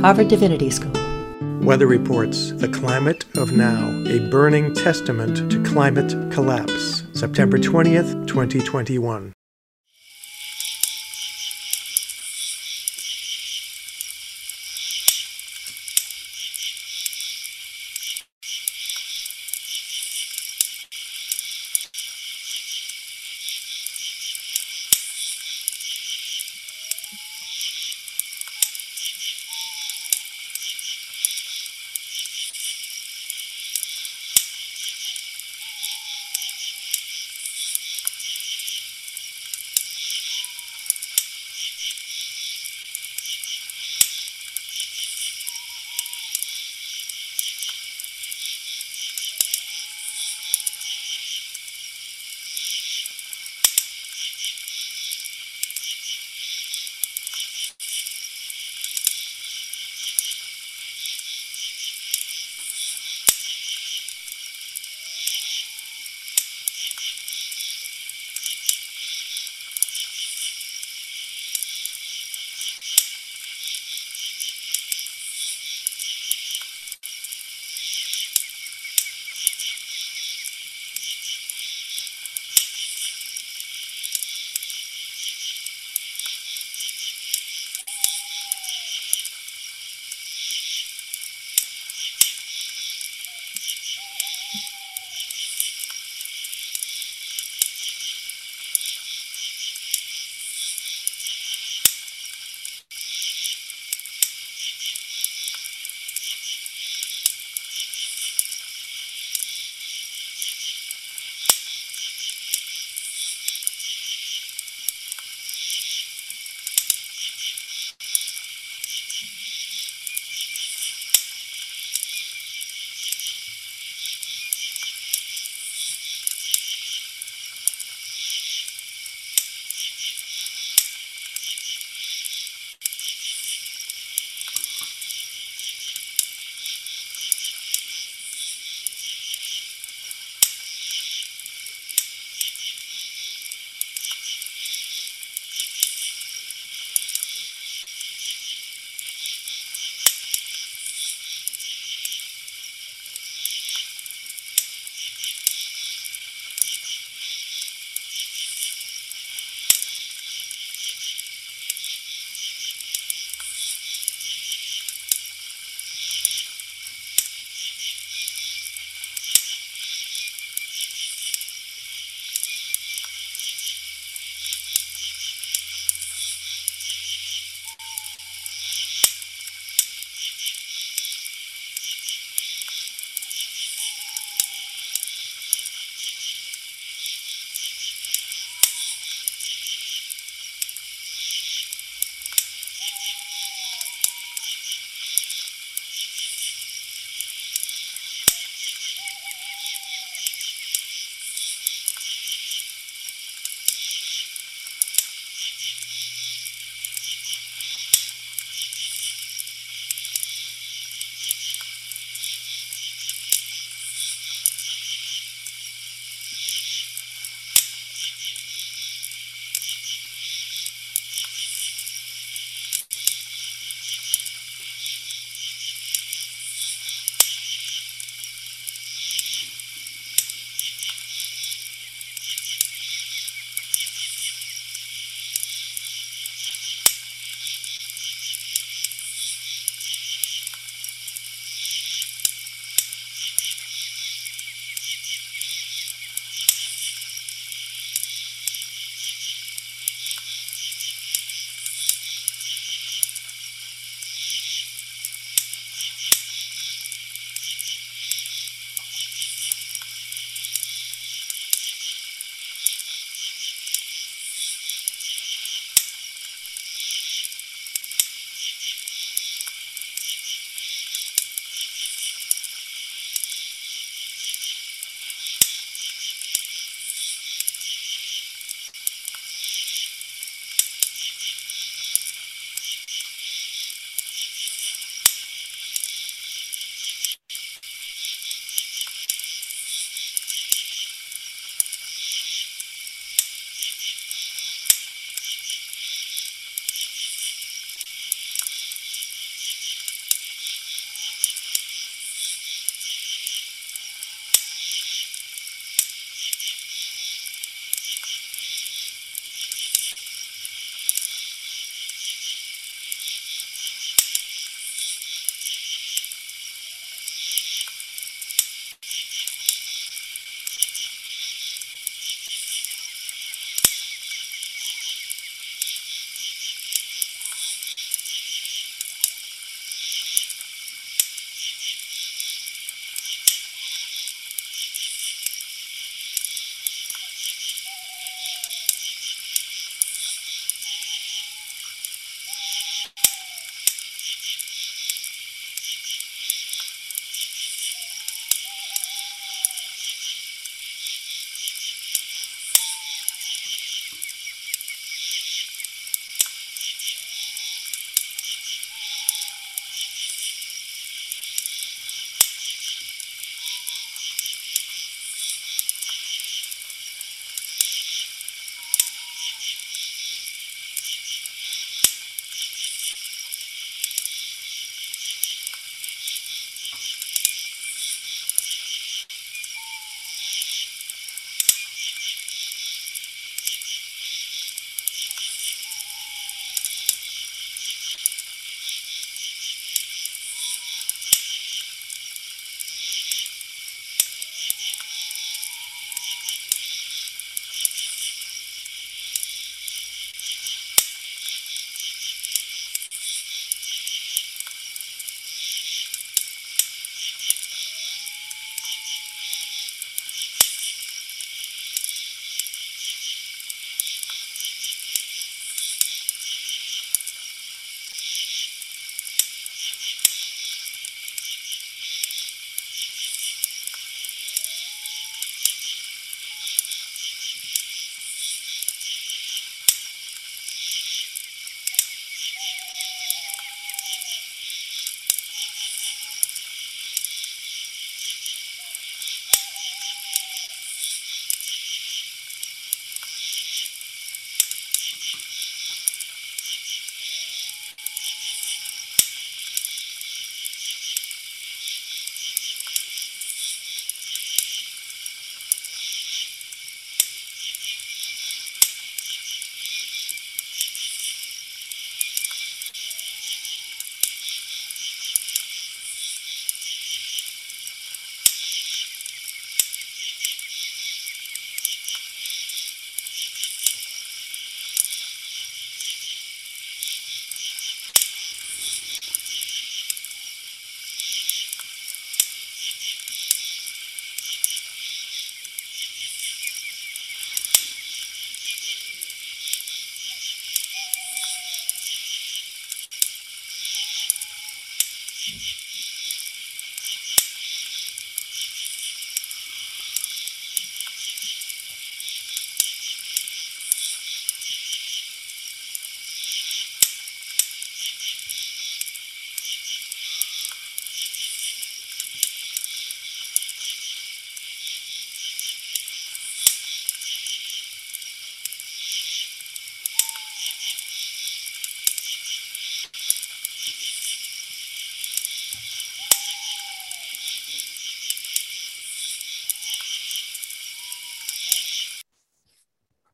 Harvard Divinity School. Weather reports The Climate of Now, a burning testament to climate collapse. September 20th, 2021.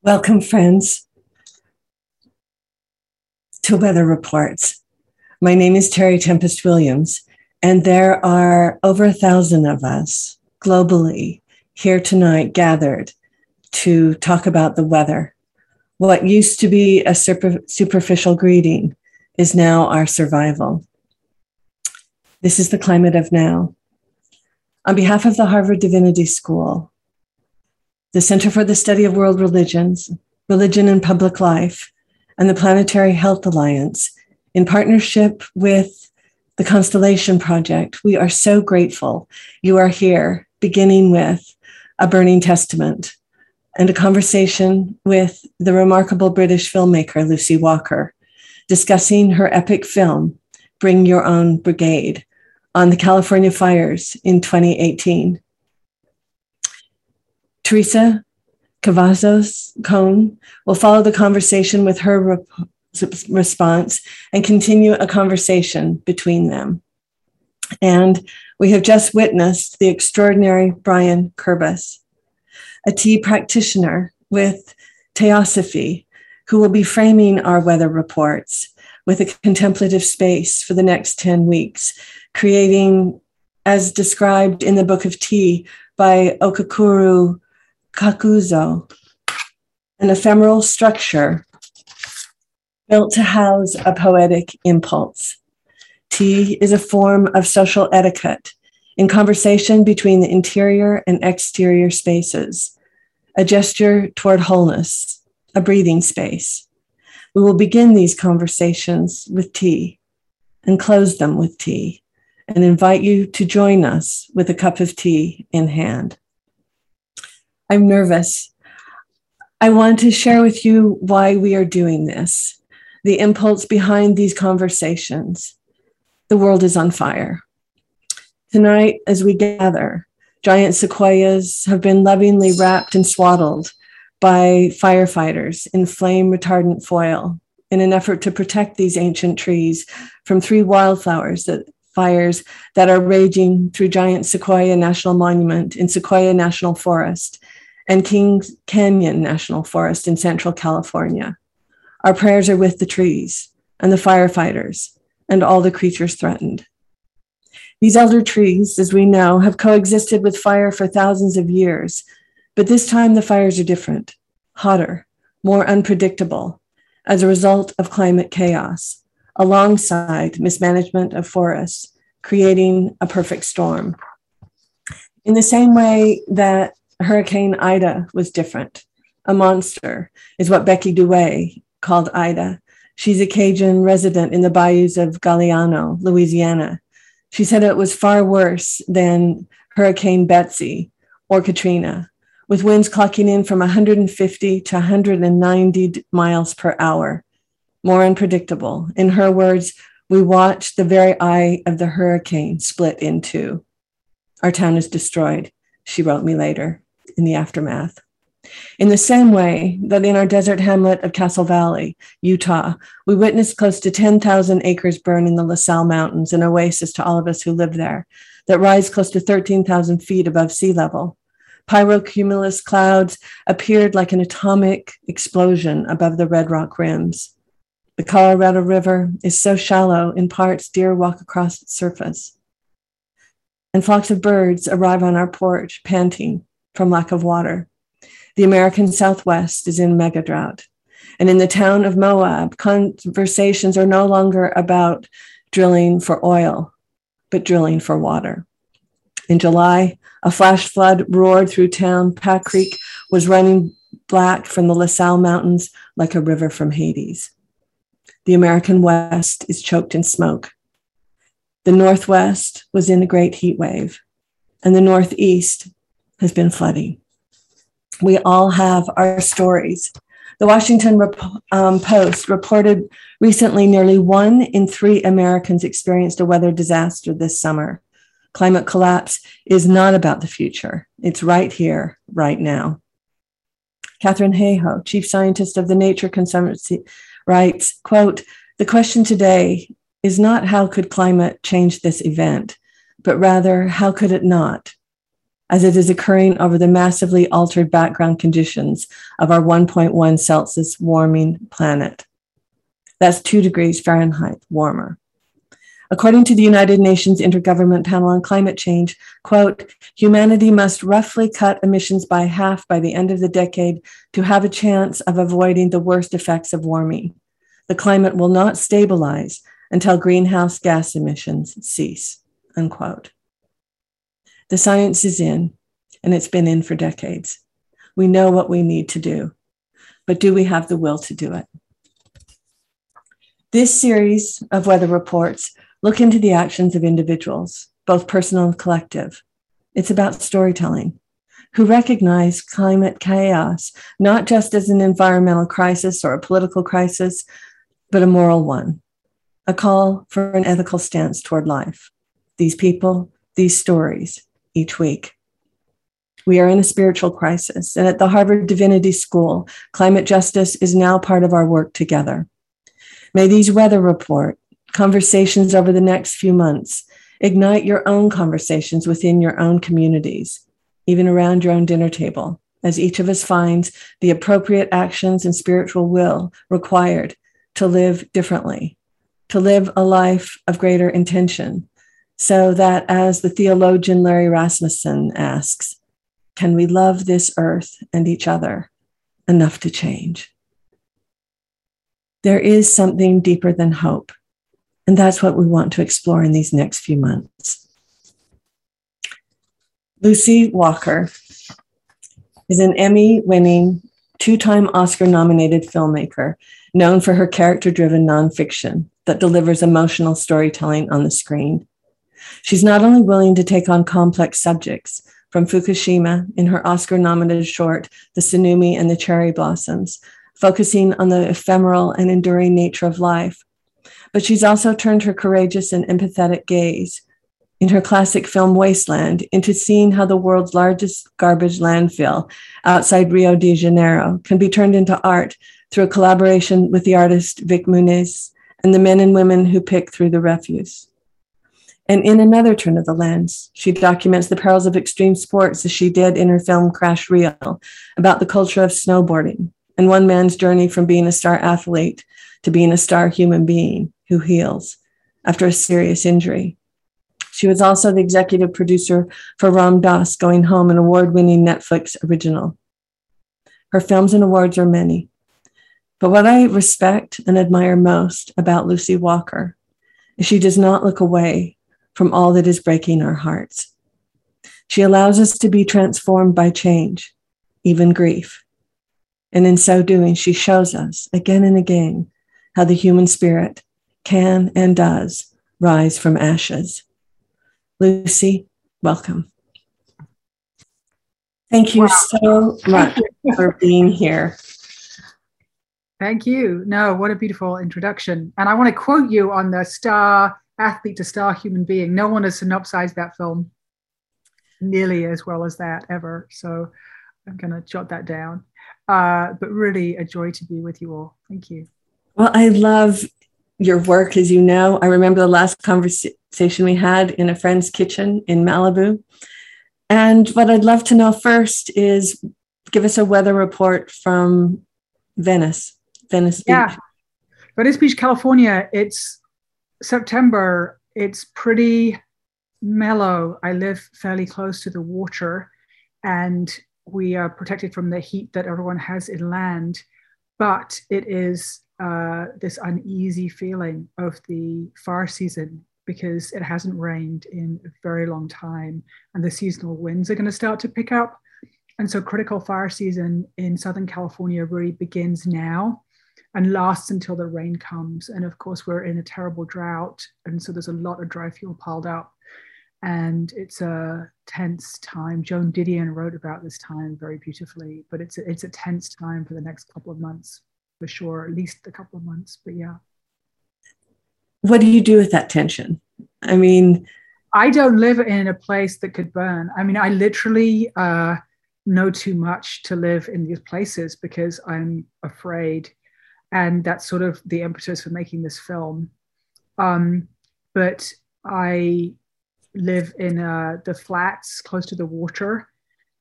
Welcome, friends, to Weather Reports. My name is Terry Tempest Williams, and there are over a thousand of us globally here tonight gathered to talk about the weather. What used to be a super, superficial greeting is now our survival. This is the climate of now. On behalf of the Harvard Divinity School, the Center for the Study of World Religions, Religion and Public Life, and the Planetary Health Alliance, in partnership with the Constellation Project, we are so grateful you are here, beginning with a burning testament and a conversation with the remarkable British filmmaker Lucy Walker, discussing her epic film, Bring Your Own Brigade, on the California fires in 2018. Teresa Cavazos Cone will follow the conversation with her rep- response and continue a conversation between them. And we have just witnessed the extraordinary Brian Kurbas, a tea practitioner with Teosophy, who will be framing our weather reports with a contemplative space for the next 10 weeks, creating, as described in the Book of Tea by Okakura kakuzo, an ephemeral structure built to house a poetic impulse. Tea is a form of social etiquette in conversation between the interior and exterior spaces, a gesture toward wholeness, a breathing space. We will begin these conversations with tea and close them with tea and invite you to join us with a cup of tea in hand. I'm nervous. I want to share with you why we are doing this, the impulse behind these conversations. The world is on fire. Tonight, as we gather, giant sequoias have been lovingly wrapped and swaddled by firefighters in flame retardant foil in an effort to protect these ancient trees from three wildflowers that fires that are raging through giant Sequoia National Monument in Sequoia National Forest and Kings Canyon National Forest in Central California. Our prayers are with the trees and the firefighters and all the creatures threatened. These elder trees, as we know, have coexisted with fire for thousands of years, but this time the fires are different, hotter, more unpredictable as a result of climate chaos, alongside mismanagement of forests, creating a perfect storm. In the same way that Hurricane Ida was different. A monster is what Becky Dewey called Ida. She's a Cajun resident in the bayous of Galliano, Louisiana. She said it was far worse than Hurricane Betsy or Katrina, with winds clocking in from 150 to 190 miles per hour. More unpredictable. In her words, we watched the very eye of the hurricane split in two. Our town is destroyed, she wrote me later in the aftermath. In the same way that in our desert hamlet of Castle Valley, Utah, we witnessed close to 10,000 acres burn in the La Sal Mountains, an oasis to all of us who live there, that rise close to 13,000 feet above sea level. Pyrocumulus clouds appeared like an atomic explosion above the red rock rims. The Colorado River is so shallow, in parts, deer walk across its surface. And flocks of birds arrive on our porch, panting, from lack of water. The American Southwest is in mega drought. And in the town of Moab, conversations are no longer about drilling for oil, but drilling for water. In July, a flash flood roared through town. Pack Creek was running black from the La Sal Mountains like a river from Hades. The American West is choked in smoke. The Northwest was in a great heat wave, and the Northeast has been flooding. We all have our stories. The Washington um, Post reported recently nearly one in three Americans experienced a weather disaster this summer. Climate collapse is not about the future, it's right here, right now. Katharine Hayhoe, chief scientist of the Nature Conservancy, writes, quote, the question today is not how could climate change this event, but rather how could it not, as it is occurring over the massively altered background conditions of our 1.1 Celsius warming planet. That's two degrees Fahrenheit warmer. According to the United Nations Intergovernment Panel on Climate Change, quote, humanity must roughly cut emissions by half by the end of the decade to have a chance of avoiding the worst effects of warming. The climate will not stabilize until greenhouse gas emissions cease, unquote. The science is in, and it's been in for decades. We know what we need to do, but do we have the will to do it? This series of weather reports Look into the actions of individuals, both personal and collective. It's about storytelling, who recognize climate chaos not just as an environmental crisis or a political crisis, but a moral one, a call for an ethical stance toward life. These people, these stories, each week. We are in a spiritual crisis, and at the Harvard Divinity School, climate justice is now part of our work together. May these weather report conversations over the next few months. Ignite your own conversations within your own communities, even around your own dinner table, as each of us finds the appropriate actions and spiritual will required to live differently, to live a life of greater intention, so that, as the theologian Larry Rasmussen asks, can we love this earth and each other enough to change? There is something deeper than hope and that's what we want to explore in these next few months. Lucy Walker is an Emmy winning, two time Oscar nominated filmmaker known for her character driven nonfiction that delivers emotional storytelling on the screen. She's not only willing to take on complex subjects, from Fukushima in her Oscar nominated short, The Tsunami and the Cherry Blossoms, focusing on the ephemeral and enduring nature of life, but she's also turned her courageous and empathetic gaze in her classic film Wasteland into seeing how the world's largest garbage landfill outside Rio de Janeiro can be turned into art through a collaboration with the artist Vik Muniz and the men and women who pick through the refuse. And in another turn of the lens, she documents the perils of extreme sports as she did in her film Crash Reel about the culture of snowboarding and one man's journey from being a star athlete to being a star human being who heals after a serious injury. She was also the executive producer for Ram Dass Going Home, an award winning Netflix original. Her films and awards are many. But what I respect and admire most about Lucy Walker is she does not look away from all that is breaking our hearts. She allows us to be transformed by change, even grief. And in so doing, she shows us again and again how the human spirit can and does rise from ashes. Lucy, welcome. Thank you wow. so much for being here. Thank you. No, what a beautiful introduction. And I want to quote you on the star athlete to star human being. No one has synopsized that film nearly as well as that ever. So I'm going to jot that down. Uh, but really a joy to be with you all. Thank you. Well, I love your work, as you know. I remember the last conversation we had in a friend's kitchen in Malibu. And what I'd love to know first is give us a weather report from Venice, Venice Beach. Yeah. Venice Beach, California. It's September. It's pretty mellow. I live fairly close to the water and we are protected from the heat that everyone has inland, but it is uh, this uneasy feeling of the fire season because it hasn't rained in a very long time and the seasonal winds are going to start to pick up. And so critical fire season in Southern California really begins now. And lasts until the rain comes. And of course, we're in a terrible drought. And so there's a lot of dry fuel piled up. And it's a tense time. Joan Didion wrote about this time very beautifully, but it's a, it's a tense time for the next couple of months, for sure, at least a couple of months. But yeah. What do you do with that tension? I mean, I don't live in a place that could burn. I mean, I literally uh, know too much to live in these places because I'm afraid and that's sort of the impetus for making this film. Um, but I live in uh, the flats close to the water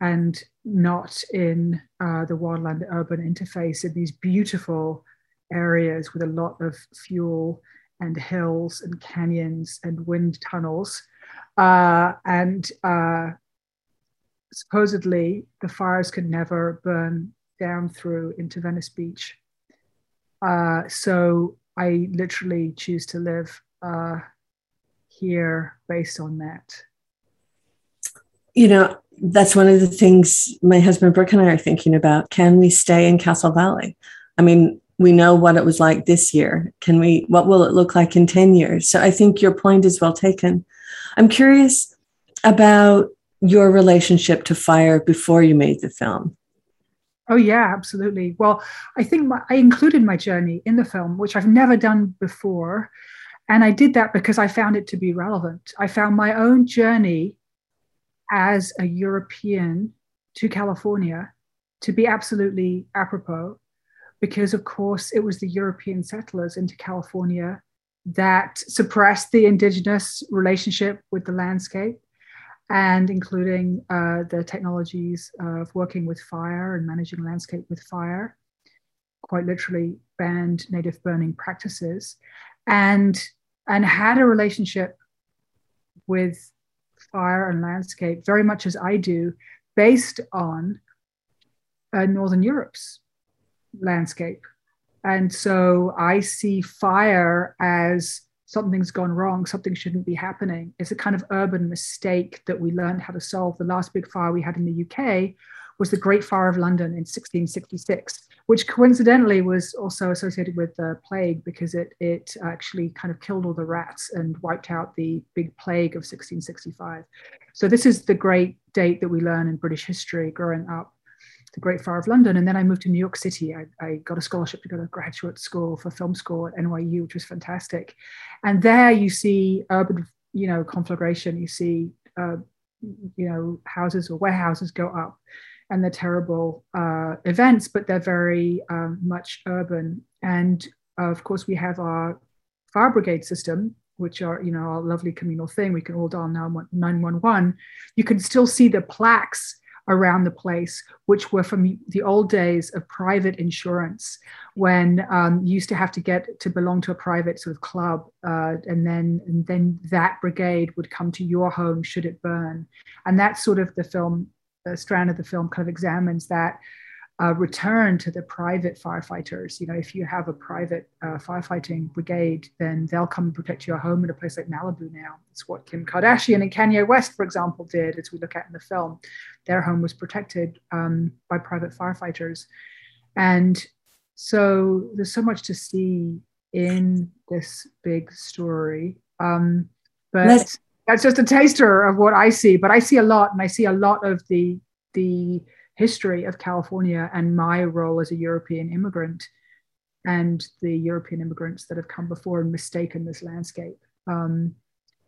and not in uh, the wildland urban interface in these beautiful areas with a lot of fuel and hills and canyons and wind tunnels. Uh, and uh, supposedly the fires could never burn down through into Venice Beach. Uh, so I literally choose to live uh, here based on that. You know, that's one of the things my husband Brooke and I are thinking about. Can we stay in Castle Valley? I mean, we know what it was like this year. Can we, what will it look like in 10 years? So I think your point is well taken. I'm curious about your relationship to fire before you made the film. Oh yeah, absolutely. Well, I think my, I included my journey in the film, which I've never done before, and I did that because I found it to be relevant. I found my own journey as a European to California to be absolutely apropos, because of course it was the European settlers into California that suppressed the indigenous relationship with the landscape and including uh, the technologies of working with fire and managing landscape with fire, quite literally banned native burning practices, and, and had a relationship with fire and landscape very much as I do, based on uh, Northern Europe's landscape. And so I see fire as something's gone wrong, something shouldn't be happening. It's a kind of urban mistake that we learned how to solve. The last big fire we had in the UK was the Great Fire of London in 1666, which coincidentally was also associated with the plague because it, it actually kind of killed all the rats and wiped out the big plague of 1665. So, this is the great date that we learn in British history growing up the Great Fire of London. And then I moved to New York City. I, I, got a scholarship to go to graduate school for film school at NYU, which was fantastic. And there you see urban, you know, conflagration. You see, uh, you know, houses or warehouses go up, and they're terrible uh, events, but they're very um, much urban. And uh, of course, we have our fire brigade system, which are you know our lovely communal thing. We can all dial 911. You can still see the plaques around the place, which were from the old days of private insurance, when um, you used to have to get to belong to a private sort of club, uh, and then and then that brigade would come to your home should it burn, and that's sort of the film, the strand of the film kind of examines that uh, return to the private firefighters. You know, if you have a private uh, firefighting brigade, then they'll come and protect your home in a place like Malibu now. It's what Kim Kardashian and Kanye West, for example, did, as we look at in the film. Their home was protected um, by private firefighters. And so there's so much to see in this big story. Um, but Let's- that's just a taster of what I see. But I see a lot, and I see a lot of the the history of California and my role as a European immigrant and the European immigrants that have come before and mistaken this landscape um,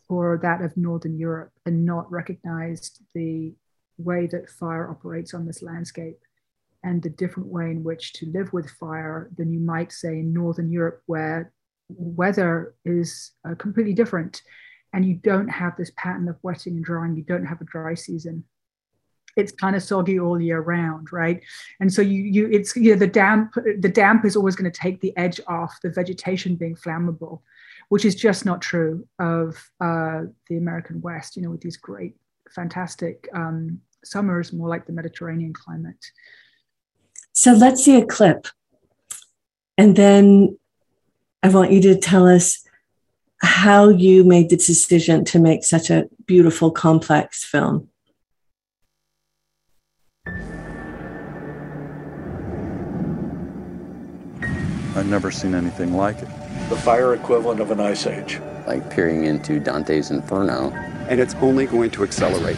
for that of Northern Europe and not recognized the way that fire operates on this landscape and the different way in which to live with fire than you might say in Northern Europe, where weather is uh, completely different. And you don't have this pattern of wetting and drying, you don't have a dry season it's kind of soggy all year round, right? And so you you it's you know the damp the damp is always going to take the edge off the vegetation being flammable, which is just not true of uh, the American West. You know, with these great, fantastic um, summers, more like the Mediterranean climate. So let's see a clip, and then I want you to tell us how you made the decision to make such a beautiful, complex film. I've never seen anything like it. The fire equivalent of an ice age. Like peering into Dante's Inferno. And it's only going to accelerate.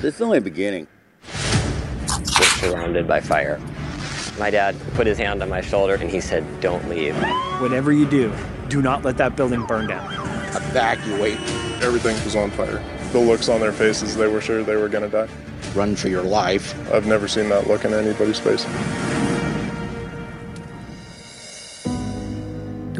This is only the beginning. We're surrounded by fire. My dad put his hand on my shoulder and he said, Don't leave. Whatever you do, do not let that building burn down. Evacuate. Everything was on fire. The looks on their faces, they were sure they were going to die. Run for your life. I've never seen that look in anybody's face.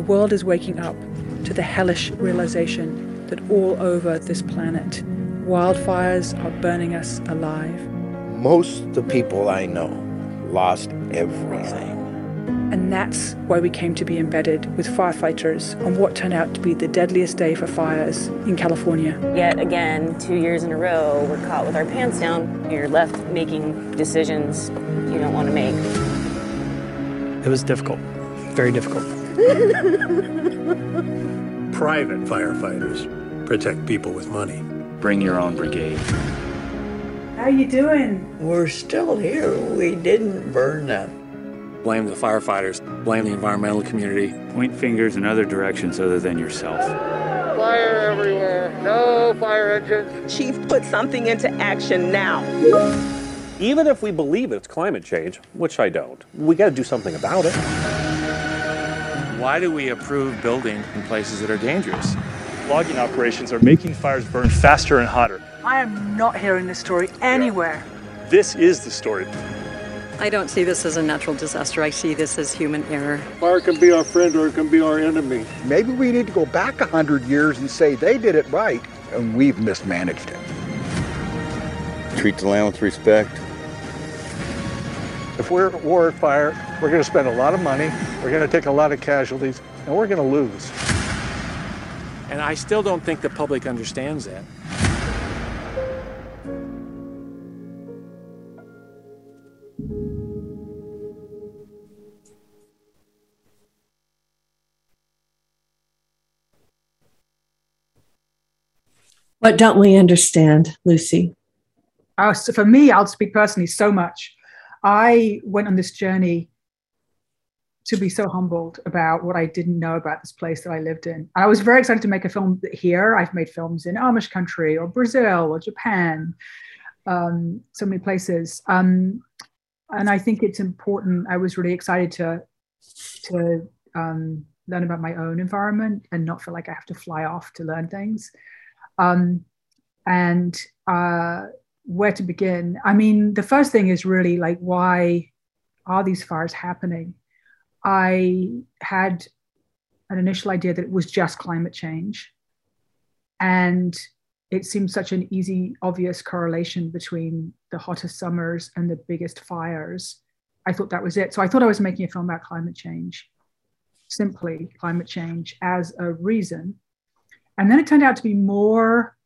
The world is waking up to the hellish realization that all over this planet, wildfires are burning us alive. Most of the people I know lost everything. And that's why we came to be embedded with firefighters on what turned out to be the deadliest day for fires in California. Yet again, two years in a row, we're caught with our pants down. You're left making decisions you don't want to make. It was difficult, very difficult. Private firefighters protect people with money. Bring your own brigade. How you doing? We're still here. We didn't burn them. Blame the firefighters, blame the environmental community. Point fingers in other directions other than yourself. Fire everywhere. No fire engines. Chief, put something into action now. Even if we believe it's climate change, which I don't, we got to do something about it. Why do we approve building in places that are dangerous? Logging operations are making fires burn faster and hotter. I am not hearing this story anywhere. This is the story. I don't see this as a natural disaster. I see this as human error. Fire can be our friend or it can be our enemy. Maybe we need to go back a hundred years and say they did it right and we've mismanaged it. Treat the land with respect. If we're at war at fire, we're going to spend a lot of money, we're going to take a lot of casualties, and we're going to lose. And I still don't think the public understands that. What don't we understand, Lucy? Uh, so for me, I'll speak personally so much. I went on this journey to be so humbled about what I didn't know about this place that I lived in. I was very excited to make a film here. I've made films in Amish country or Brazil or Japan, um, so many places. Um, and I think it's important. I was really excited to to um, learn about my own environment and not feel like I have to fly off to learn things. Um, and uh, where to begin? I mean, the first thing is really like, why are these fires happening? I had an initial idea that it was just climate change. And it seemed such an easy, obvious correlation between the hottest summers and the biggest fires. I thought that was it. So I thought I was making a film about climate change, simply climate change as a reason. And then it turned out to be more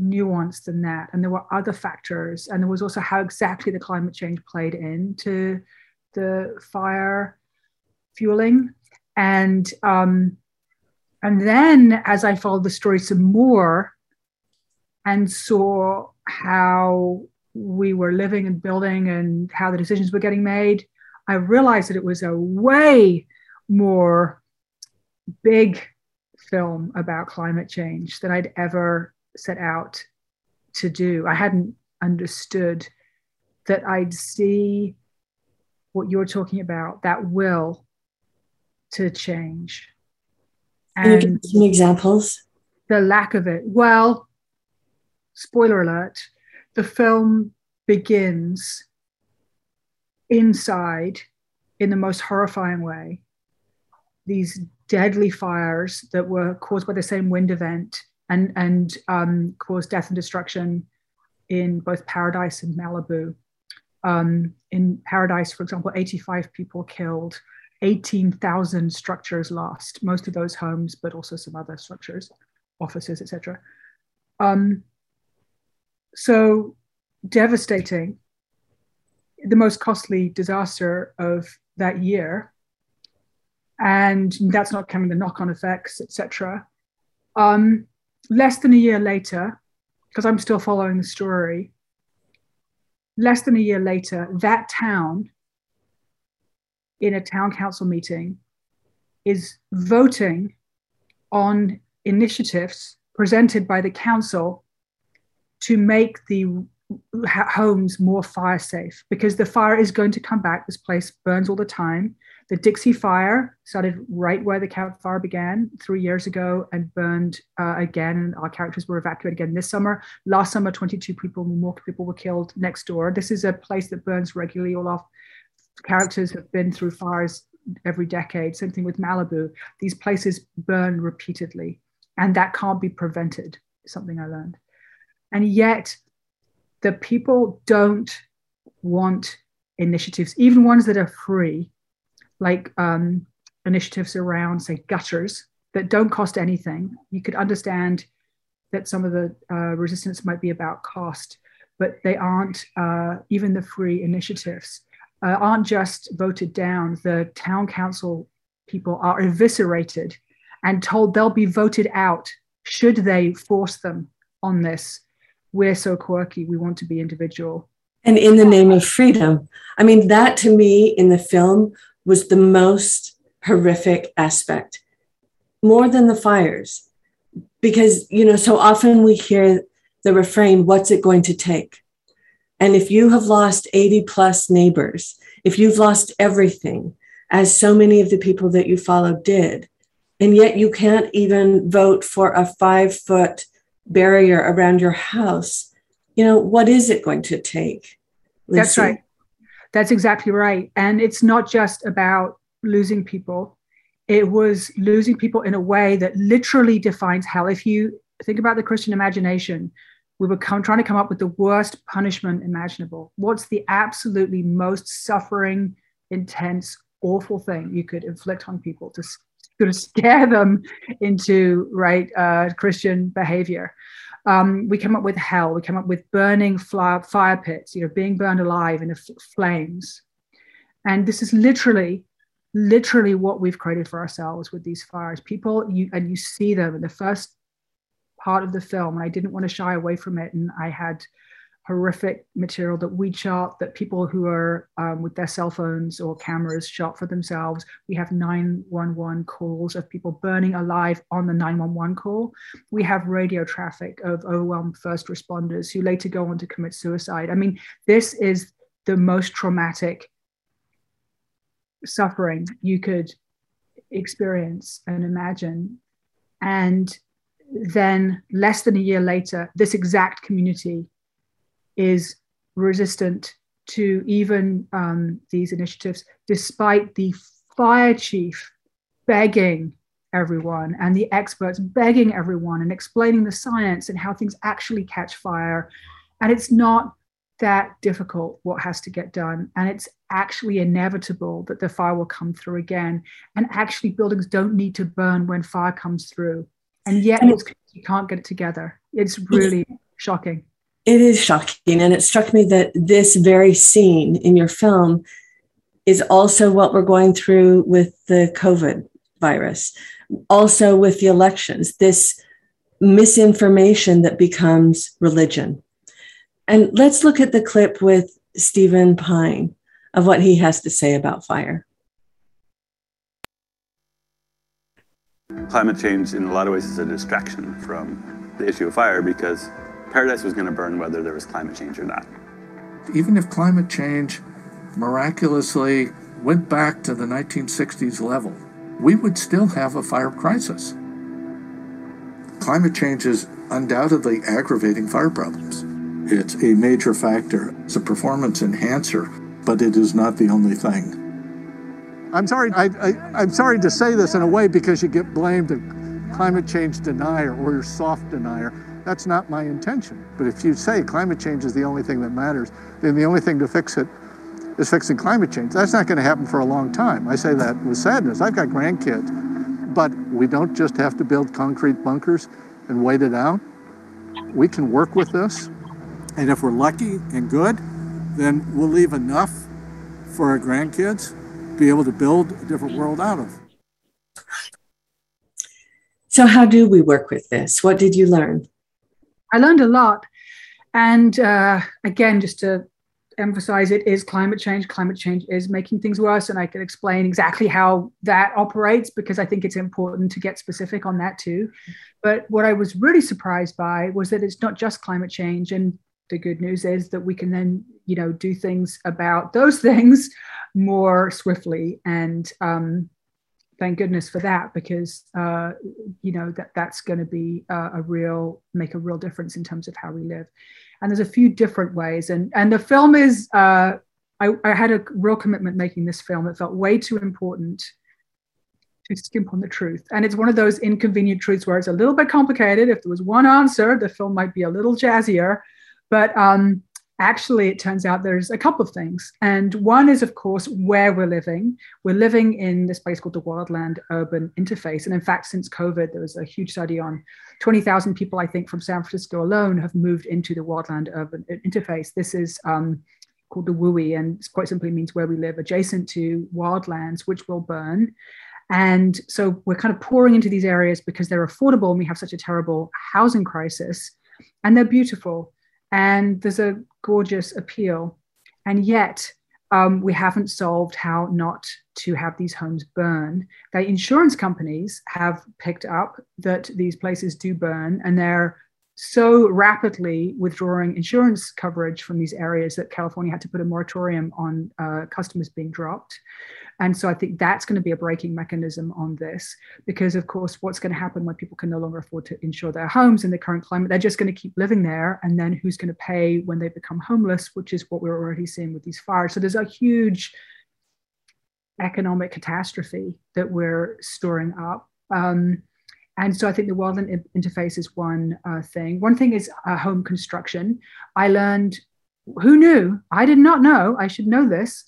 nuanced than that. And there were other factors. And there was also how exactly the climate change played into the fire fueling. And um, and then as I followed the story some more and saw how we were living and building and how the decisions were getting made, I realized that it was a way more big film about climate change than I'd ever set out to do. I hadn't understood that I'd see what you're talking about, that will to change. And some examples? The lack of it. Well, spoiler alert, the film begins inside in the most horrifying way. These deadly fires that were caused by the same wind event and, and um, caused death and destruction in both Paradise and Malibu. Um, in Paradise, for example, 85 people killed, 18,000 structures lost, most of those homes, but also some other structures, offices, etc. Um, so devastating, the most costly disaster of that year. And that's not counting the knock on effects, etc. Um, less than a year later, because I'm still following the story, less than a year later, that town, in a town council meeting, is voting on initiatives presented by the council to make the homes more fire safe because the fire is going to come back. This place burns all the time. The Dixie Fire started right where the Camp Fire began three years ago and burned uh, again. Our characters were evacuated again this summer. Last summer, 22 people, more people were killed next door. This is a place that burns regularly. All our characters have been through fires every decade. Same thing with Malibu. These places burn repeatedly, and that can't be prevented. Something I learned. And yet, the people don't want initiatives, even ones that are free, like um, initiatives around, say, gutters that don't cost anything. You could understand that some of the uh, resistance might be about cost, but they aren't, uh, even the free initiatives uh, aren't just voted down. The town council people are eviscerated and told they'll be voted out should they force them on this. We're so quirky, we want to be individual. And in the name of freedom. I mean, that to me in the film was the most horrific aspect, more than the fires. Because, you know, so often we hear the refrain, what's it going to take? And if you have lost 80 plus neighbors, if you've lost everything, as so many of the people that you follow did, and yet you can't even vote for a five foot barrier around your house, you know, what is it going to take? Lucy? That's right. That's exactly right. And it's not just about losing people, it was losing people in a way that literally defines hell. If you think about the Christian imagination, we were come, trying to come up with the worst punishment imaginable. What's the absolutely most suffering, intense, awful thing you could inflict on people to sort of scare them into right uh, Christian behavior? um, we came up with hell. We came up with burning fire, fire pits, you know, being burned alive in f- flames. And this is literally, literally what we've created for ourselves with these fires. People, you and you see them in the first part of the film, and I didn't want to shy away from it. And I had horrific material that we shot that people who are um, with their cell phones or cameras shot for themselves. We have 911 calls of people burning alive on the 911 call. We have radio traffic of overwhelmed first responders who later go on to commit suicide. I mean, this is the most traumatic suffering you could experience and imagine. And then, less than a year later, this exact community is resistant to even um, these initiatives, despite the fire chief begging everyone and the experts begging everyone and explaining the science and how things actually catch fire. And it's not that difficult what has to get done. And it's actually inevitable that the fire will come through again. And actually, buildings don't need to burn when fire comes through. And yet, you can't get it together. It's really shocking. It is shocking. And it struck me that this very scene in your film is also what we're going through with the COVID virus, also with the elections, this misinformation that becomes religion. And let's look at the clip with Stephen Pyne of what he has to say about fire. Climate change, in a lot of ways, is a distraction from the issue of fire because paradise was going to burn whether there was climate change or not. Even if climate change miraculously went back to the 1960s level, we would still have a fire crisis. Climate change is undoubtedly aggravating fire problems. It's a major factor. It's a performance enhancer, but it is not the only thing. I'm sorry, I, I, am sorry to say this in a way because you get blamed a climate change denier or you're soft denier. That's not my intention. But if you say climate change is the only thing that matters, then the only thing to fix it is fixing climate change. That's not going to happen for a long time. I say that with sadness. I've got grandkids. But we don't just have to build concrete bunkers and wait it out. We can work with this. And if we're lucky and good, then we'll leave enough for our grandkids to be able to build a different world out of. So, how do we work with this? What did you learn? I learned a lot. And uh, again, just to emphasize it is climate change. Climate change is making things worse. And I can explain exactly how that operates because I think it's important to get specific on that too. But what I was really surprised by was that it's not just climate change. And the good news is that we can then, you know, do things about those things more swiftly. And um, thank goodness for that because uh, you know that that's going to be uh, a real make a real difference in terms of how we live. And there's a few different ways. And and the film is uh, I, I had a real commitment making this film. It felt way too important to skimp on the truth. And it's one of those inconvenient truths where it's a little bit complicated. If there was one answer the film might be a little jazzier. But um, actually it turns out there's a couple of things. And one is of course where we're living. We're living in this place called the wildland urban interface. And in fact since covid there was a huge study on 20000 people i think from san francisco alone have moved into the wildland urban interface. This is um, called the WUI and it quite simply means where we live adjacent to wildlands which will burn. And so we're kind of pouring into these areas because they're affordable and we have such a terrible housing crisis. And they're beautiful. And there's a gorgeous appeal. And yet, um, we haven't solved how not to have these homes burn. The insurance companies have picked up that these places do burn, and they're so rapidly withdrawing insurance coverage from these areas that California had to put a moratorium on uh, customers being dropped. And so I think that's going to be a breaking mechanism on this, because of course, what's going to happen when people can no longer afford to insure their homes in the current climate? They're just going to keep living there. And then who's going to pay when they become homeless, which is what we're already seeing with these fires. So there's a huge economic catastrophe that we're storing up. Um, and so I think the wildland interface is one uh, thing. One thing is uh, home construction. I learned, who knew? I did not know. I should know this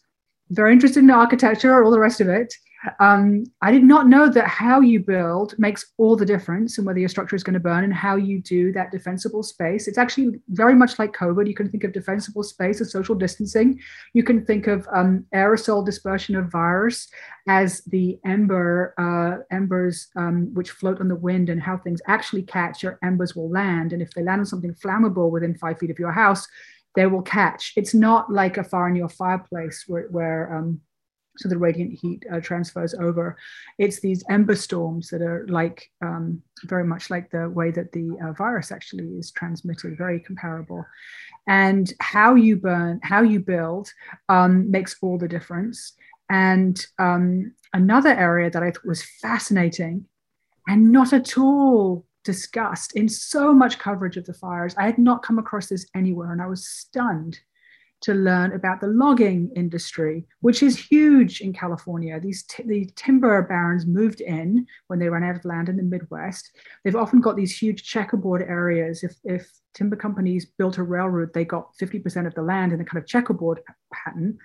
very interested in architecture, or all the rest of it. Um, I did not know that how you build makes all the difference in whether your structure is going to burn and how you do that defensible space. It's actually very much like COVID. You can think of defensible space as social distancing. You can think of um, aerosol dispersion of virus as the ember uh, embers um, which float on the wind and how things actually catch. Your embers will land, and if they land on something flammable within five feet of your house, they will catch. It's not like a fire in your fireplace where, where um, so the radiant heat uh, transfers over. It's these ember storms that are like um, very much like the way that the uh, virus actually is transmitted, very comparable. And how you burn, how you build um, makes all the difference. And um, another area that I thought was fascinating and not at all discussed in so much coverage of the fires. I had not come across this anywhere, and I was stunned to learn about the logging industry, which is huge in California. These t- the timber barons moved in when they ran out of land in the Midwest. They've often got these huge checkerboard areas. If, if timber companies built a railroad, they got 50% of the land in a kind of checkerboard pattern.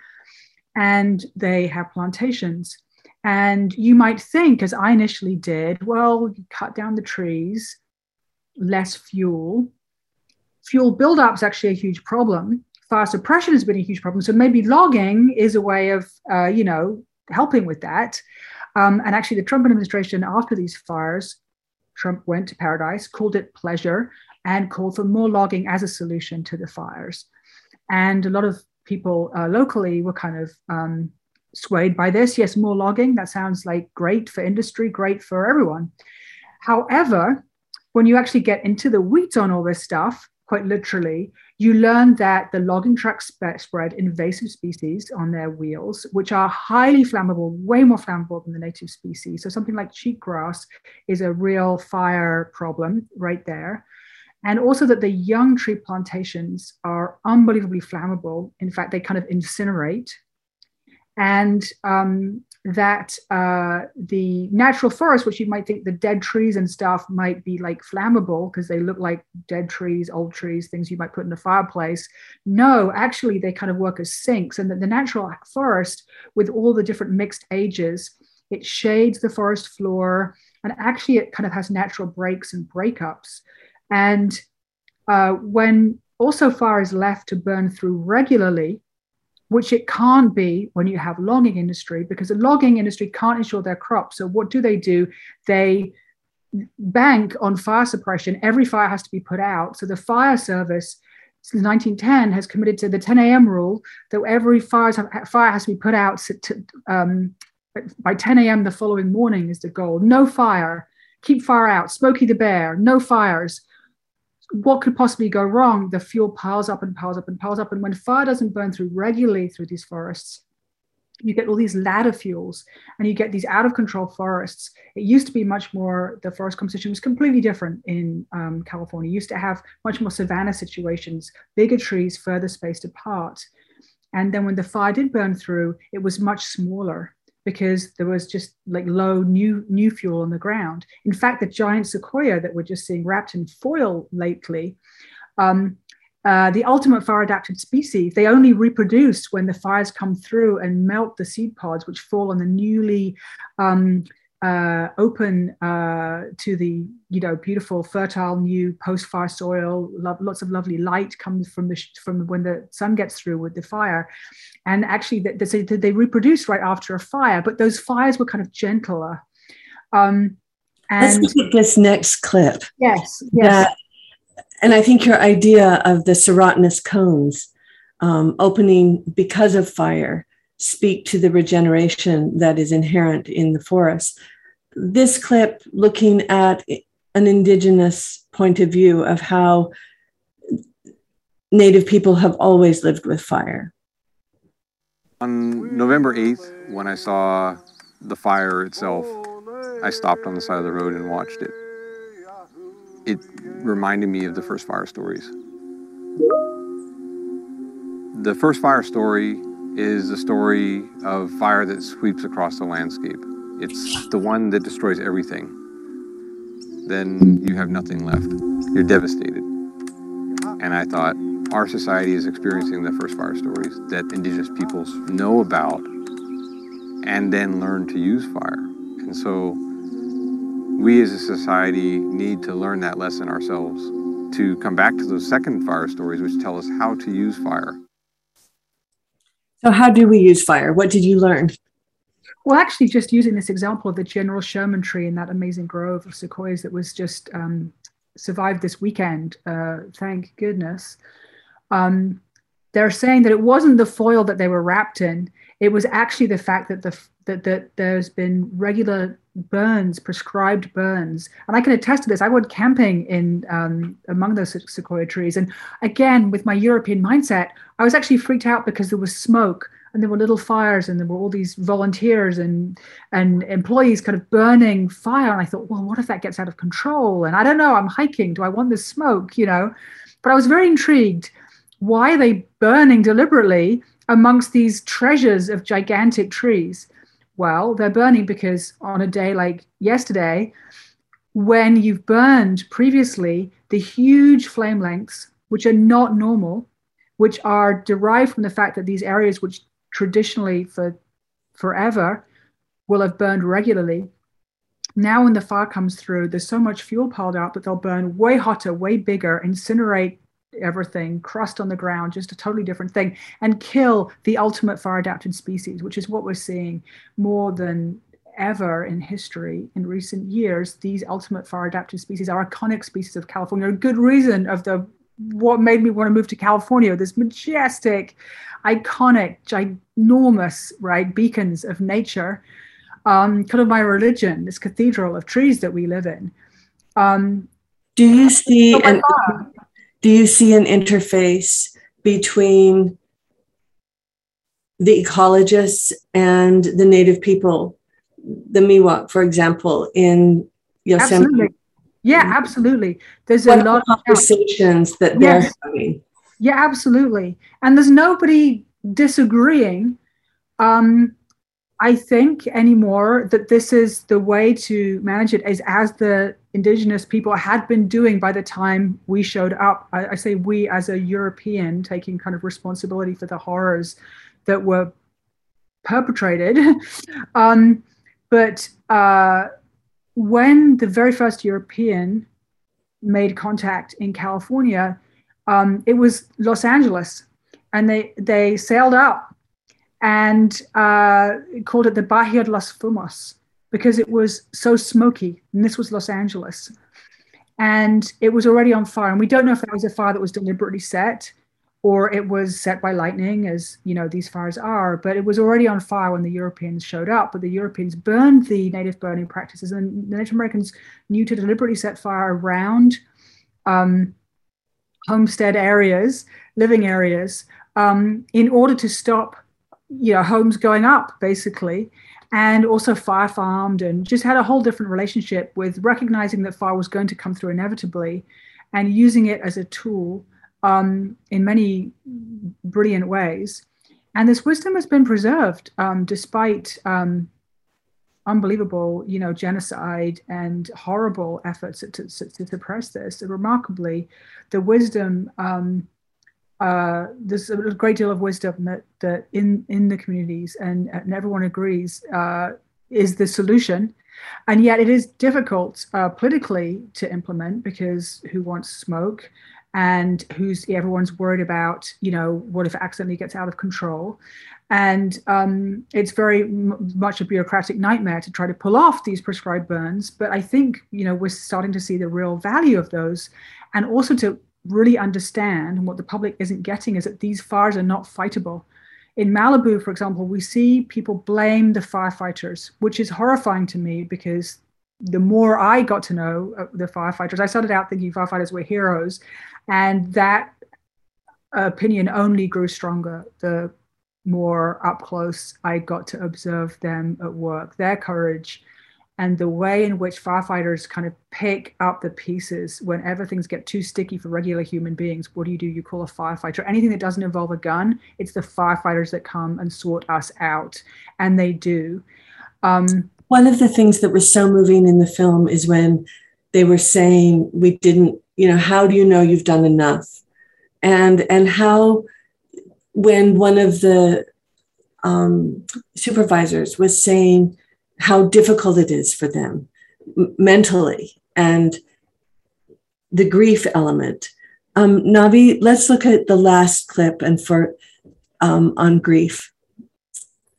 And they have plantations. And you might think, as I initially did, well, you cut down the trees, less fuel. Fuel buildup is actually a huge problem. Fire suppression has been a huge problem. So maybe logging is a way of, uh, you know, helping with that. Um, and actually, the Trump administration, after these fires, Trump went to paradise, called it pleasure, and called for more logging as a solution to the fires. And a lot of people uh, locally were kind of um, swayed by this. Yes, more logging. That sounds like great for industry, great for everyone. However, when you actually get into the weeds on all this stuff, quite literally, you learn that the logging trucks spread invasive species on their wheels, which are highly flammable, way more flammable than the native species. So something like cheatgrass is a real fire problem right there. And also that the young tree plantations are unbelievably flammable. In fact, they kind of incinerate and um, that uh, the natural forest, which you might think the dead trees and stuff might be like flammable because they look like dead trees, old trees, things you might put in a fireplace. No, actually, they kind of work as sinks. And that the natural forest, with all the different mixed ages, it shades the forest floor. And actually, it kind of has natural breaks and breakups. And uh, when also fire is left to burn through regularly, which it can't be when you have logging industry because the logging industry can't insure their crops. So what do they do? They bank on fire suppression. Every fire has to be put out. So the fire service since 1910 has committed to the 10 a.m. rule that every fire, fire has to be put out to, um, by 10 a.m. the following morning is the goal. No fire, keep fire out. Smokey the Bear, no fires. What could possibly go wrong? The fuel piles up and piles up and piles up. And when fire doesn't burn through regularly through these forests, you get all these ladder fuels and you get these out of control forests. It used to be much more, the forest composition was completely different in um, California. Used to have much more savanna situations, bigger trees further spaced apart. And then when the fire did burn through, it was much smaller because there was just like low new new fuel on the ground. In fact, the giant sequoia that we're just seeing wrapped in foil lately um, uh, the ultimate fire adapted species, they only reproduce when the fires come through and melt the seed pods, which fall on the newly um, uh, open uh, to the you know beautiful fertile new post fire soil. Lo- lots of lovely light comes from the from when the sun gets through with the fire, and actually they, they, they reproduce right after a fire. But those fires were kind of gentler. Um, and Let's look at this next clip. Yes, yes. That and I think your idea of the serotinous cones um, opening because of fire speak to the regeneration that is inherent in the forest. This clip looking at an indigenous point of view of how Native people have always lived with fire. On November 8th, when I saw the fire itself, I stopped on the side of the road and watched it it reminded me of the first fire stories. The first fire story is a story of fire that sweeps across the landscape. It's the one that destroys everything. Then you have nothing left. You're devastated. And I thought, our society is experiencing the first fire stories that indigenous peoples know about and then learn to use fire. And so we as a society need to learn that lesson ourselves to come back to those second fire stories, which tell us how to use fire. So, how do we use fire? What did you learn? Well, actually, just using this example of the General Sherman tree in that amazing grove of sequoias that was just um, survived this weekend, uh, thank goodness. Um, they're saying that it wasn't the foil that they were wrapped in; it was actually the fact that the that, that there's been regular burns, prescribed burns. And I can attest to this. I went camping in um, among those sequoia trees. And again, with my European mindset, I was actually freaked out because there was smoke and there were little fires and there were all these volunteers and and employees kind of burning fire. And I thought, well, what if that gets out of control? And I don't know, I'm hiking. Do I want this smoke? You know? But I was very intrigued. Why are they burning deliberately amongst these treasures of gigantic trees? Well, they're burning because on a day like yesterday, when you've burned previously the huge flame lengths, which are not normal, which are derived from the fact that these areas, which traditionally for forever will have burned regularly, now when the fire comes through, there's so much fuel piled up that they'll burn way hotter, way bigger, incinerate everything, crust on the ground, just a totally different thing, and kill the ultimate fire adapted species, which is what we're seeing more than ever in history in recent years. These ultimate fire adapted species are iconic species of California. A good reason of the what made me want to move to California, this majestic, iconic, ginormous, right, beacons of nature, um, kind of my religion, this cathedral of trees that we live in. Um, do you see so an, do you see an interface between the ecologists and the native people, the Miwok, for example, in Yosemite? Absolutely. Yeah, absolutely. There's what a lot of conversations that they're yes. having. Yeah, absolutely. And there's nobody disagreeing. Um, I think anymore that this is the way to manage it is as the indigenous people had been doing by the time we showed up. I, I, say we as a European taking kind of responsibility for the horrors that were perpetrated. um, but uh, when the very first European made contact in California, um, it was Los Angeles, and they they sailed up and uh, called it the Bahia de los Fumos because it was so smoky. And this was Los Angeles. and it was already on fire. And we don't know if that was a fire that was deliberately set or it was set by lightning, as you know these fires are. But it was already on fire when the Europeans showed up. But the Europeans burned the native burning practices, and the Native Americans knew to deliberately set fire around um, homestead areas, living areas, um, in order to stop, you know, homes going up, basically and also fire farmed and just had a whole different relationship with recognizing that fire was going to come through inevitably and using it as a tool um, in many brilliant ways. And this wisdom has been preserved um, despite um, unbelievable, you know, genocide and horrible efforts to, to, to suppress this. And remarkably, the wisdom um, uh, there's a great deal of wisdom that, that in, in the communities and, and everyone agrees uh, is the solution. And yet it is difficult uh, politically to implement because who wants smoke and who's everyone's worried about, you know, what if it accidentally gets out of control. And um, it's very m- much a bureaucratic nightmare to try to pull off these prescribed burns. But I think, you know, we're starting to see the real value of those and also to really understand and what the public isn't getting is that these fires are not fightable. In Malibu, for example, we see people blame the firefighters, which is horrifying to me because the more I got to know the firefighters, I started out thinking firefighters were heroes, and that opinion only grew stronger the more up close I got to observe them at work, their courage, and the way in which firefighters kind of pick up the pieces whenever things get too sticky for regular human beings. What do you do? You call a firefighter. Anything that doesn't involve a gun, it's the firefighters that come and sort us out, and they do. Um, One of the things that was so moving in the film is when they were saying we didn't, you know, how do you know you've done enough, and and how when one of the um, supervisors was saying how difficult it is for them mentally and the grief element. Um, Navi, let's look at the last clip and for um, on grief.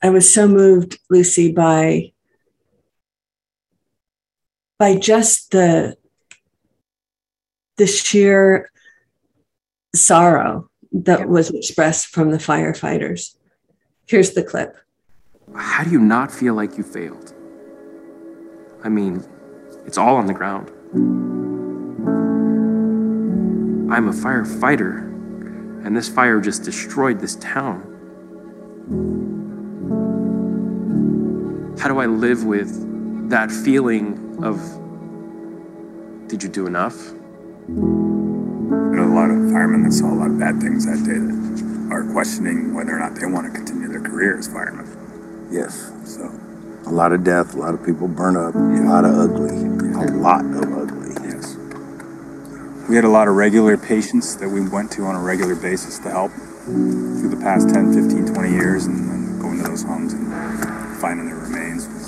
I was so moved, Lucy, by by just the the sheer sorrow that was expressed from the firefighters. Here's the clip. How do you not feel like you failed? I mean, it's all on the ground. I'm a firefighter, and this fire just destroyed this town. How do I live with that feeling of, did you do enough? I know a lot of firemen that saw a lot of bad things that day that are questioning whether or not they want to continue their career as firemen. Yes. So a lot of death, a lot of people burn up, yeah. a lot of ugly, a lot of ugly. Yes. We had a lot of regular patients that we went to on a regular basis to help through the past 10, 15, 20 years and, and going to those homes and finding their remains was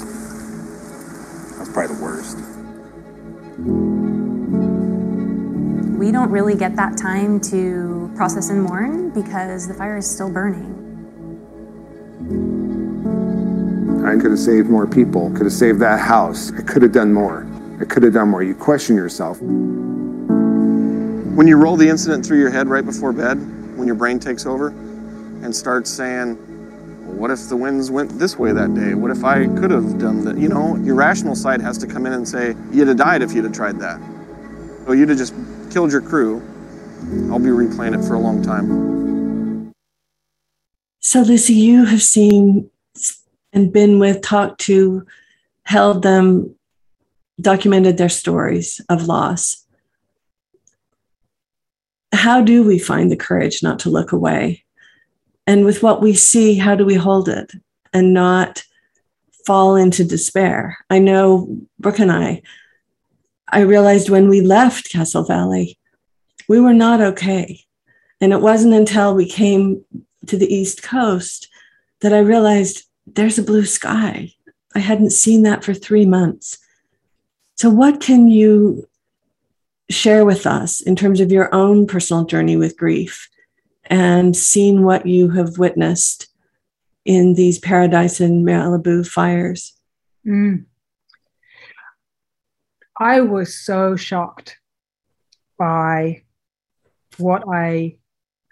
probably the worst. We don't really get that time to process and mourn because the fire is still burning. I could have saved more people, could have saved that house. I could have done more. I could have done more. You question yourself. When you roll the incident through your head right before bed, when your brain takes over and starts saying, well, what if the winds went this way that day? What if I could have done that? You know, your rational side has to come in and say, you'd have died if you'd have tried that. Or you'd have just killed your crew. I'll be replaying it for a long time. So, Lucy, you have seen and been with, talked to, held them, documented their stories of loss. How do we find the courage not to look away? And with what we see, how do we hold it and not fall into despair? I know Brooke and I, I realized when we left Castle Valley, we were not okay. And it wasn't until we came to the East Coast that I realized there's a blue sky. I hadn't seen that for three months. So, what can you share with us in terms of your own personal journey with grief and seeing what you have witnessed in these Paradise and Malibu fires? Mm. I was so shocked by what I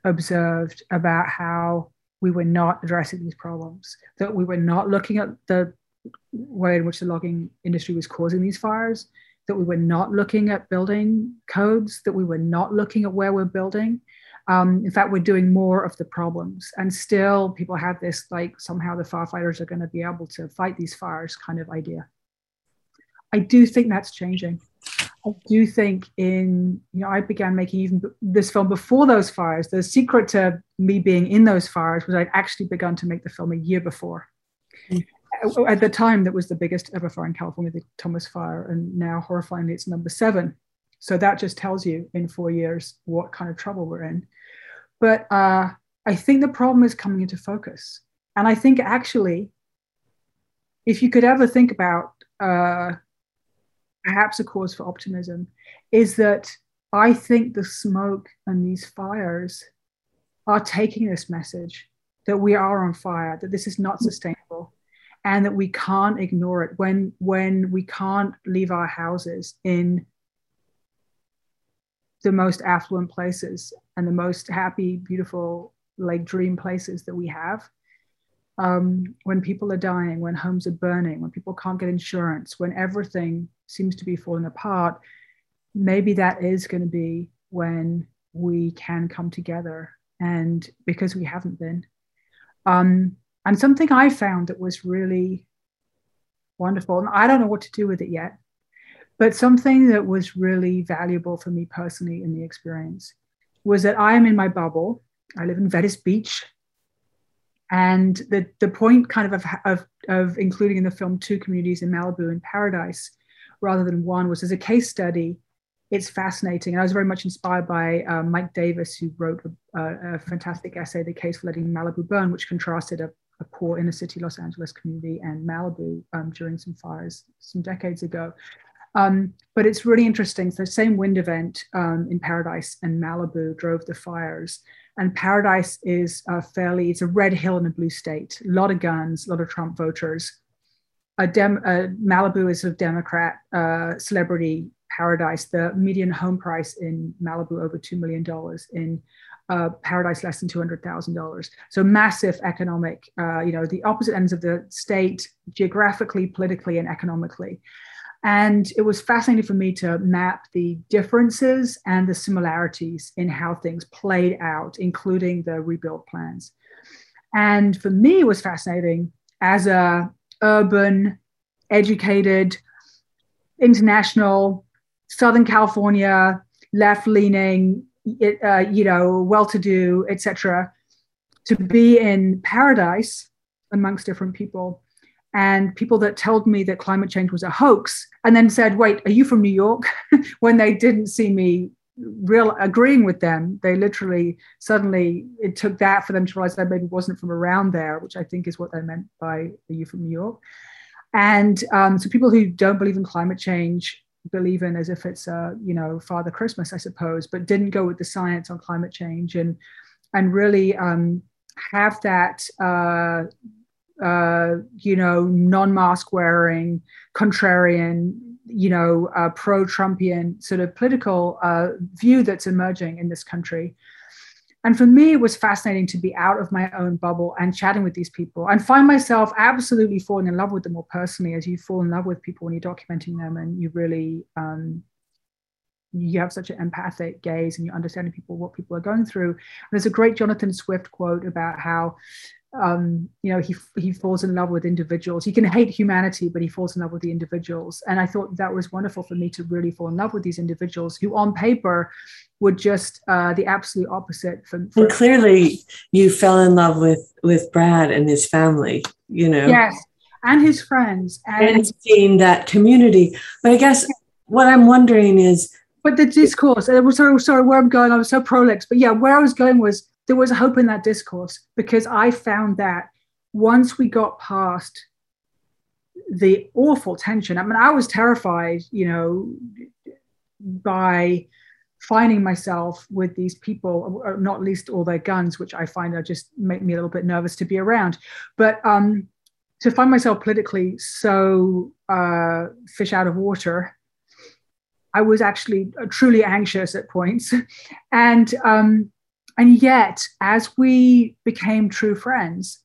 observed about how we were not addressing these problems, that we were not looking at the way in which the logging industry was causing these fires, that we were not looking at building codes, that we were not looking at where we're building. Um, in fact, we're doing more of the problems. And still, people have this like somehow the firefighters are going to be able to fight these fires kind of idea. I do think that's changing. I do think in, you know, I began making even this film before those fires. The secret to me being in those fires was I'd actually begun to make the film a year before. Mm. At the time, that was the biggest ever fire in California, the Thomas Fire, and now horrifyingly, it's number seven. So that just tells you in four years what kind of trouble we're in. But uh, I think the problem is coming into focus. And I think actually, if you could ever think about uh, perhaps a cause for optimism, is that I think the smoke and these fires are taking this message that we are on fire, that this is not sustainable, and that we can't ignore it when when we can't leave our houses in the most affluent places and the most happy, beautiful, like dream places that we have. Um, when people are dying, when homes are burning, when people can't get insurance, when everything seems to be falling apart, maybe that is going to be when we can come together. And because we haven't been. Um, and something I found that was really wonderful, and I don't know what to do with it yet, but something that was really valuable for me personally in the experience was that I am in my bubble. I live in Venice Beach. And the, the point kind of, of, of, including in the film two communities in Malibu and Paradise rather than one was as a case study. It's fascinating. And I was very much inspired by uh, Mike Davis, who wrote a, a, a, fantastic essay, The Case for Letting Malibu Burn, which contrasted a, a poor inner city Los Angeles community and Malibu um, during some fires some decades ago. Um, but it's really interesting. The same wind event um, in Paradise and Malibu drove the fires. And Paradise is uh, fairly, it's a red hill in a blue state, a lot of guns, a lot of Trump voters. A Dem- Malibu is a Democrat uh, celebrity paradise. The median home price in Malibu over $2 million. In uh, Paradise, less than $200,000. So massive economic, uh, you know, the opposite ends of the state geographically, politically, and economically. And it was fascinating for me to map the differences and the similarities in how things played out, including the rebuild plans. And for me, it was fascinating as a urban, educated, international, Southern California, left-leaning, uh, you know, well-to-do, etc., to be in paradise amongst different people and people that told me that climate change was a hoax and then said wait are you from new york? When they didn't see me real agreeing with them they literally suddenly it took that for them to realize i maybe wasn't from around there which i think is what they meant by are you from new york? And um, so people who don't believe in climate change believe in as if it's a you know father christmas i suppose but didn't go with the science on climate change and and really um, have that uh, uh, you know, non-mask wearing, contrarian, you know, uh, pro-Trumpian sort of political uh, view that's emerging in this country. And for me, it was fascinating to be out of my own bubble and chatting with these people and find myself absolutely falling in love with them more personally as you fall in love with people when you're documenting them and you really um, you have such an empathic gaze and you're understanding people what people are going through. And there's a great Jonathan Swift quote about how um, you know, he he falls in love with individuals. He can hate humanity, but he falls in love with the individuals. And I thought that was wonderful for me to really fall in love with these individuals who, on paper, were just uh, the absolute opposite. For, for and clearly, you fell in love with with Brad and his family. You know, yes, and his friends, and, and seeing that community. But I guess what I'm wondering is, but the discourse. I was so sorry where I'm going. I was so prolix, but yeah, where I was going was there was hope in that discourse because I found that once we got past the awful tension, I mean, I was terrified, you know, by finding myself with these people, not least all their guns, which I find are just make me a little bit nervous to be around. But um, to find myself politically so uh, fish out of water I was actually truly anxious at points, and um, and yet as we became true friends,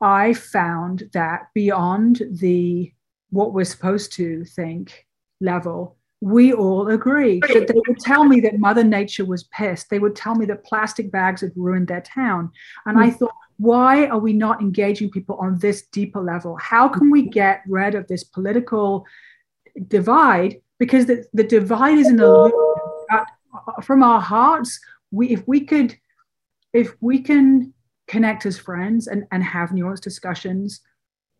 I found that beyond the what we're supposed to think level, we all agreed that they would tell me that Mother Nature was pissed. They would tell me that plastic bags had ruined their town. And I hmm. thought, why are we not engaging people on this deeper level? How can we get rid of this political divide? Because the, the divide is an illusion. Uh, from our hearts, we if we could, if we can connect as friends and, and have nuanced discussions,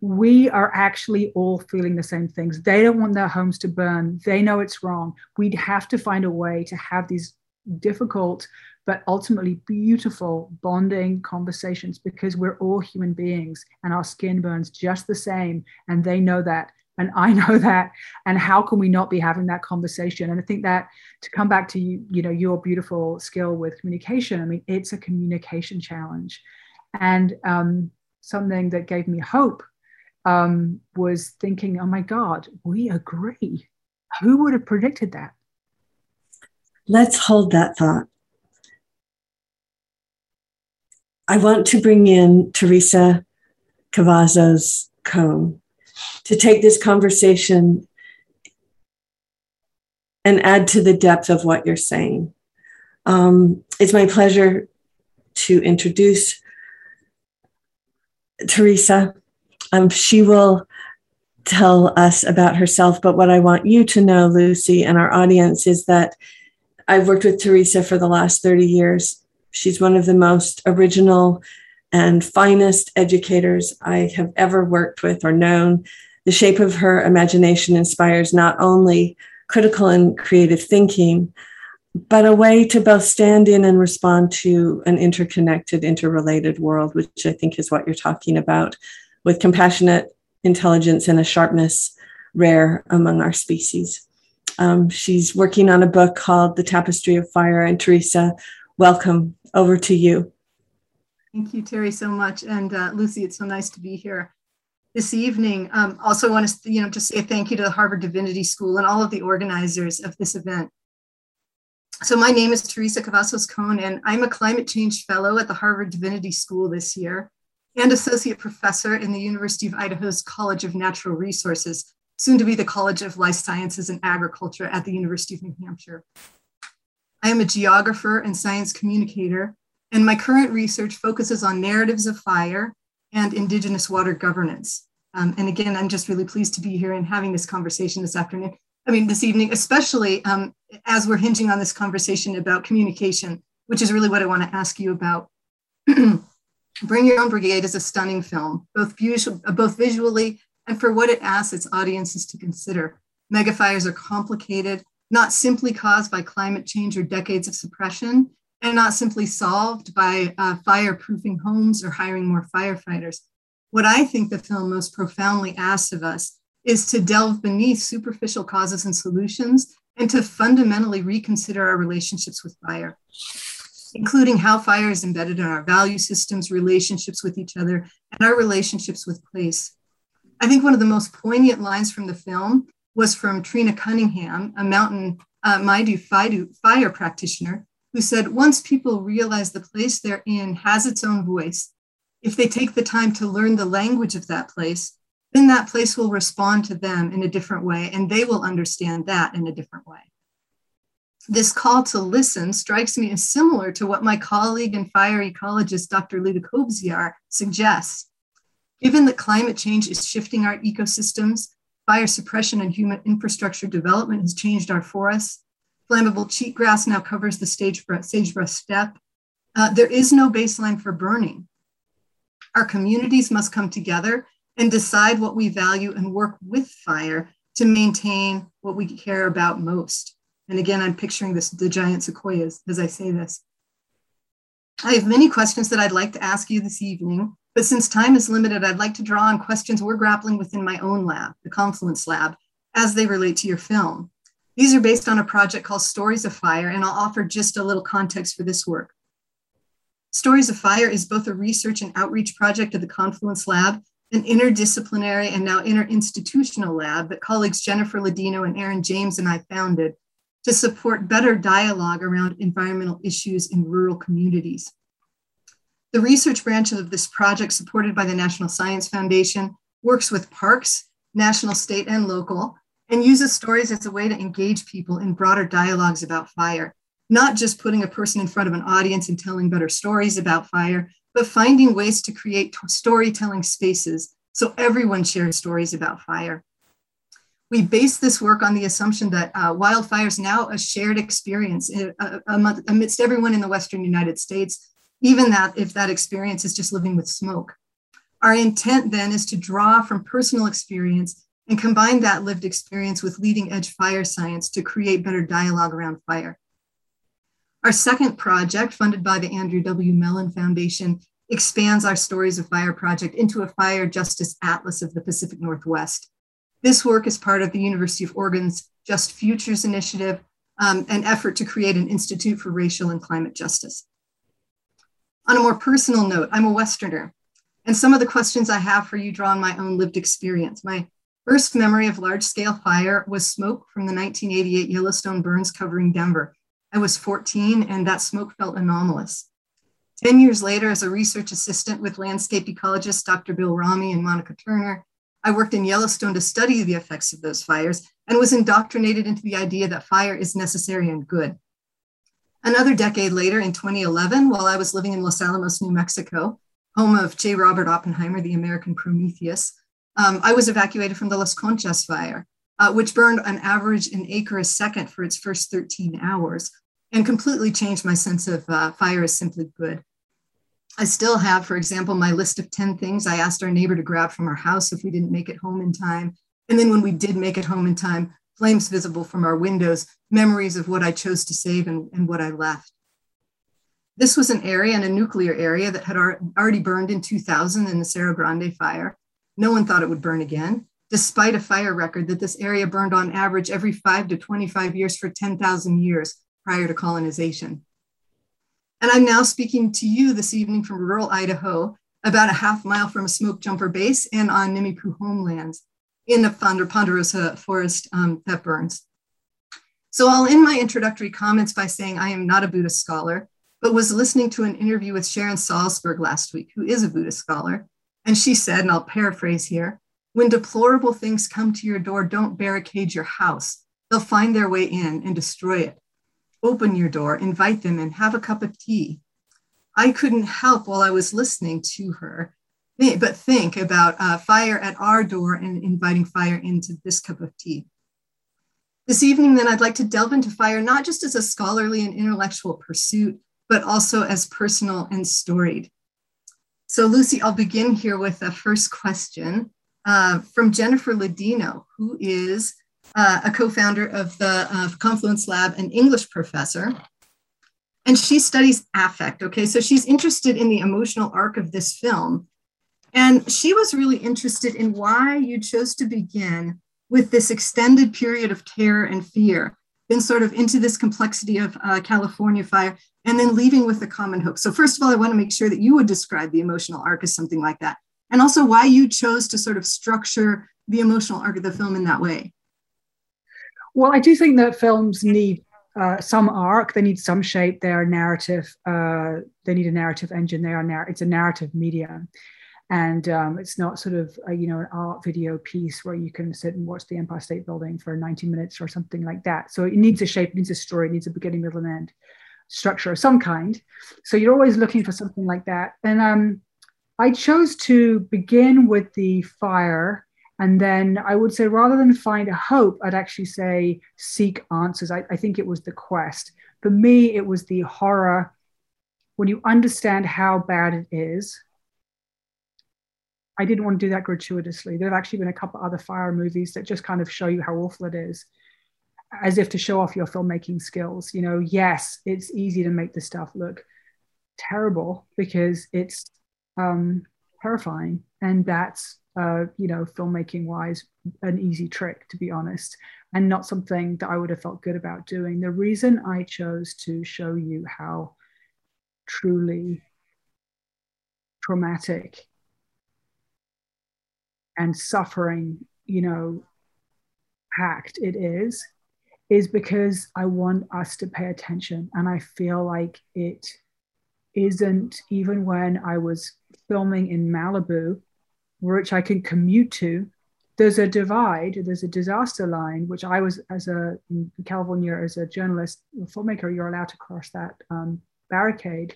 we are actually all feeling the same things. They don't want their homes to burn. They know it's wrong. We'd have to find a way to have these difficult but ultimately beautiful bonding conversations because we're all human beings and our skin burns just the same. And they know that. And I know that. And how can we not be having that conversation? And I think that to come back to you, you know, your beautiful skill with communication, I mean, it's a communication challenge. And um, something that gave me hope um, was thinking, oh my God, we agree. Who would have predicted that? Let's hold that thought. I want to bring in Teresa Cavazos Cone to take this conversation and add to the depth of what you're saying. Um, it's my pleasure to introduce Teresa. Um, she will tell us about herself, but what I want you to know, Lucy, and our audience is that I've worked with Teresa for the last 30 years. She's one of the most original and finest educators I have ever worked with or known. The shape of her imagination inspires not only critical and creative thinking, but a way to both stand in and respond to an interconnected, interrelated world, which I think is what you're talking about with compassionate intelligence and a sharpness rare among our species. Um, she's working on a book called The Tapestry of Fire. And Teresa, welcome over to you. Thank you, Terry, so much. And uh, Lucy, it's so nice to be here this evening. Um, also want to, you know, just say thank you to the Harvard Divinity School and all of the organizers of this event. So my name is Teresa Cavazos Cone, and I'm a climate change fellow at the Harvard Divinity School this year and associate professor in the University of Idaho's College of Natural Resources, soon to be the College of Life Sciences and Agriculture at the University of New Hampshire. I am a geographer and science communicator, and my current research focuses on narratives of fire and Indigenous water governance. Um, and again, I'm just really pleased to be here and having this conversation this afternoon. I mean, this evening, especially um, as we're hinging on this conversation about communication, which is really what I want to ask you about. Bring Your Own Brigade is a stunning film, both, visual, both visually and for what it asks its audiences to consider. Megafires are complicated, not simply caused by climate change or decades of suppression, and not simply solved by uh, fireproofing homes or hiring more firefighters. What I think the film most profoundly asks of us is to delve beneath superficial causes and solutions and to fundamentally reconsider our relationships with fire, including how fire is embedded in our value systems, relationships with each other, and our relationships with place. I think one of the most poignant lines from the film was from Trina Cunningham, a mountain uh, Maidu fire practitioner, who said, Once people realize the place they're in has its own voice, if they take the time to learn the language of that place, then that place will respond to them in a different way and they will understand that in a different way. This call to listen strikes me as similar to what my colleague and fire ecologist, Dr. Leda Kobziar, suggests. Given that climate change is shifting our ecosystems, fire suppression and human infrastructure development has changed our forests, flammable cheatgrass now covers the sagebrush, sagebrush steppe, uh, there is no baseline for burning. Our communities must come together and decide what we value and work with fire to maintain what we care about most. And again, I'm picturing this, the giant sequoias as I say this. I have many questions that I'd like to ask you this evening, but since time is limited, I'd like to draw on questions we're grappling with in my own lab, the Confluence Lab, as they relate to your film. These are based on a project called Stories of Fire, and I'll offer just a little context for this work. Stories of Fire is both a research and outreach project of the Confluence Lab an interdisciplinary and now interinstitutional lab that colleagues Jennifer Ladino and Erin James and I founded to support better dialogue around environmental issues in rural communities. The research branch of this project, supported by the National Science Foundation, works with parks, national, state, and local, and uses stories as a way to engage people in broader dialogues about fire, not just putting a person in front of an audience and telling better stories about fire, but finding ways to create storytelling spaces so everyone shares stories about fire. We base this work on the assumption that uh, wildfire is now a shared experience uh, amidst everyone in the Western United States, even that if that experience is just living with smoke. Our intent then is to draw from personal experience and combine that lived experience with leading edge fire science to create better dialogue around fire. Our second project, funded by the Andrew W. Mellon Foundation, expands our Stories of Fire project into a fire justice atlas of the Pacific Northwest. This work is part of the University of Oregon's Just Futures initiative, um, an effort to create an institute for racial and climate justice. On a more personal note, I'm a Westerner, and some of the questions I have for you draw on my own lived experience. My first memory of large scale fire was smoke from the 1988 Yellowstone burns covering Denver. I was 14, and that smoke felt anomalous. 10 years later, as a research assistant with landscape ecologist Dr. Bill Romme and Monica Turner, I worked in Yellowstone to study the effects of those fires and was indoctrinated into the idea that fire is necessary and good. Another decade later, in 2011, while I was living in Los Alamos, New Mexico, home of J. Robert Oppenheimer, the American Prometheus, um, I was evacuated from the Las Conchas fire, uh, which burned on average an acre a second for its first 13 hours and completely changed my sense of uh, fire is simply good. I still have, for example, my list of 10 things I asked our neighbor to grab from our house if we didn't make it home in time. And then when we did make it home in time, flames visible from our windows, memories of what I chose to save and, and what I left. This was an area and a nuclear area that had already burned in 2000 in the Cerro Grande fire. No one thought it would burn again, despite a fire record that this area burned on average every five to 25 years for 10,000 years prior to colonization. And I'm now speaking to you this evening from rural Idaho, about a half mile from a smoke jumper base and on Nimiipuu homelands in the Ponderosa forest um, that burns. So I'll end my introductory comments by saying I am not a Buddhist scholar, but was listening to an interview with Sharon Salzberg last week, who is a Buddhist scholar. And she said, and I'll paraphrase here, when deplorable things come to your door, don't barricade your house. They'll find their way in and destroy it open your door, invite them in, have a cup of tea. I couldn't help while I was listening to her, but think about uh, fire at our door and inviting fire into this cup of tea. This evening, then, I'd like to delve into fire not just as a scholarly and intellectual pursuit, but also as personal and storied. So, Lucy, I'll begin here with a first question uh, from Jennifer Ladino, who is uh, a co-founder of the uh, Confluence Lab, an English professor. And she studies affect. Okay, so she's interested in the emotional arc of this film. And she was really interested in why you chose to begin with this extended period of terror and fear, then sort of into this complexity of uh, California fire, and then leaving with the common hope. So, first of all, I want to make sure that you would describe the emotional arc as something like that, and also why you chose to sort of structure the emotional arc of the film in that way. Well, I do think that films need uh, some arc. They need some shape. They are narrative. Uh, they need a narrative engine. They are narr- It's a narrative medium, and um, it's not sort of a, you know an art video piece where you can sit and watch the Empire State Building for 90 minutes or something like that. So it needs a shape. It needs a story. It needs a beginning, middle, and end structure of some kind. So you're always looking for something like that. And um, I chose to begin with the fire and then I would say, rather than find a hope, I'd actually say seek answers. I, I think it was the quest. For me, it was the horror. When you understand how bad it is, I didn't want to do that gratuitously. There have actually been a couple other fire movies that just kind of show you how awful it is, as if to show off your filmmaking skills. You know, yes, it's easy to make the stuff look terrible because it's um, terrifying, and that's uh, you know, filmmaking wise, an easy trick, to be honest, and not something that I would have felt good about doing. The reason I chose to show you how truly traumatic and suffering, you know, packed it is, is because I want us to pay attention. And I feel like it isn't, even when I was filming in Malibu, which I can commute to, there's a divide, there's a disaster line, which I was, as a in California, as a journalist, a filmmaker, you're allowed to cross that um, barricade.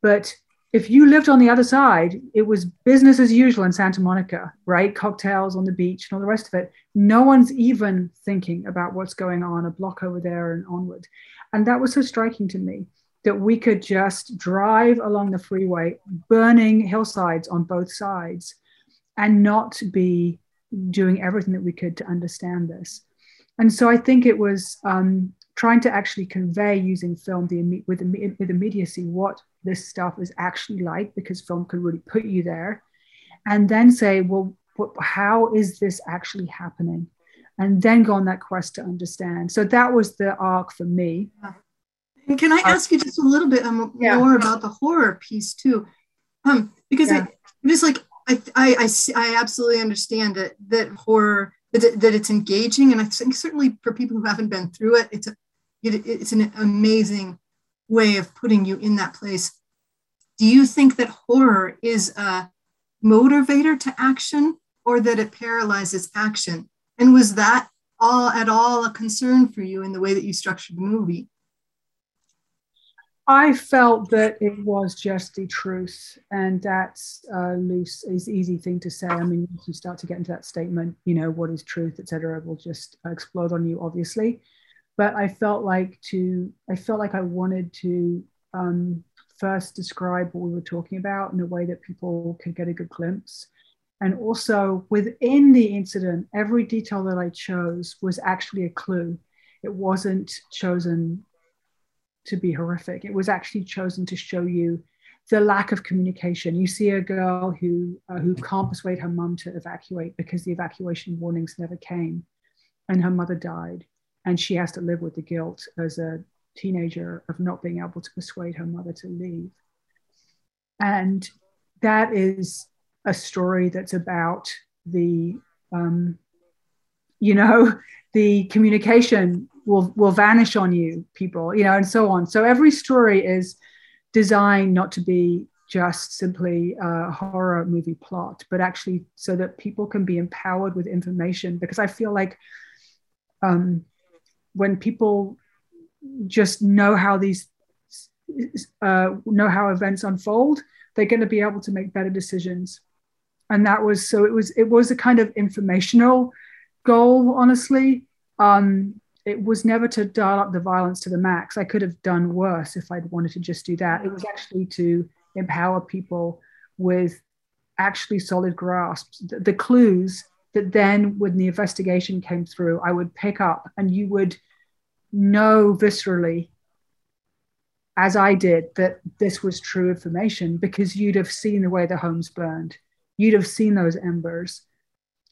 But if you lived on the other side, it was business as usual in Santa Monica, right? Cocktails on the beach and all the rest of it. No one's even thinking about what's going on a block over there and onward. And that was so striking to me that we could just drive along the freeway, burning hillsides on both sides, and not be doing everything that we could to understand this. And so I think it was um, trying to actually convey using film the, with, with immediacy what this stuff is actually like because film can really put you there. And then say well how is this actually happening? And then go on that quest to understand. So that was the arc for me. And can i uh, ask you just a little bit um, yeah. more about the horror piece too? Um, because yeah. I, just like I, I, I, I absolutely understand that that horror that, that it's engaging. And i think certainly for people who haven't been through it it's a it, it's an amazing way of putting you in that place. Do you think that horror is a motivator to action or that it paralyzes action? And was that all at all a concern for you in the way that you structured the movie? I felt that it was just the truth, and that's uh, loose is easy thing to say. I mean, if you start to get into that statement, you know, what is truth, etc., will just explode on you, obviously but I felt like to I felt like I wanted to um, first describe what we were talking about in a way that people could get a good glimpse. And also within the incident, every detail that I chose was actually a clue. It wasn't chosen to be horrific. It was actually chosen to show you the lack of communication. You see a girl who uh, who can't persuade her mum to evacuate because the evacuation warnings never came, and her mother died and she has to live with the guilt as a teenager of not being able to persuade her mother to leave. And that is a story that's about the, um, you know, the communication will will vanish on you, people, you know, and so on. So every story is designed not to be just simply a horror movie plot, but actually so that people can be empowered with information. Because I feel like um, when people just know how these uh, know how events unfold, they're going to be able to make better decisions. And that was so. It was it was a kind of informational goal. Honestly, um, it was never to dial up the violence to the max. I could have done worse if I'd wanted to just do that. It was actually to empower people with actually solid grasps, the, the clues that then when the investigation came through, I would pick up and you would know viscerally, as I did, that this was true information because you'd have seen the way the homes burned. You'd have seen those embers.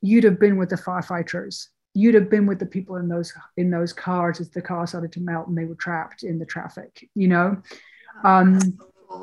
You'd have been with the firefighters. You'd have been with the people in those in those cars as the car started to melt and they were trapped in the traffic. You know, um,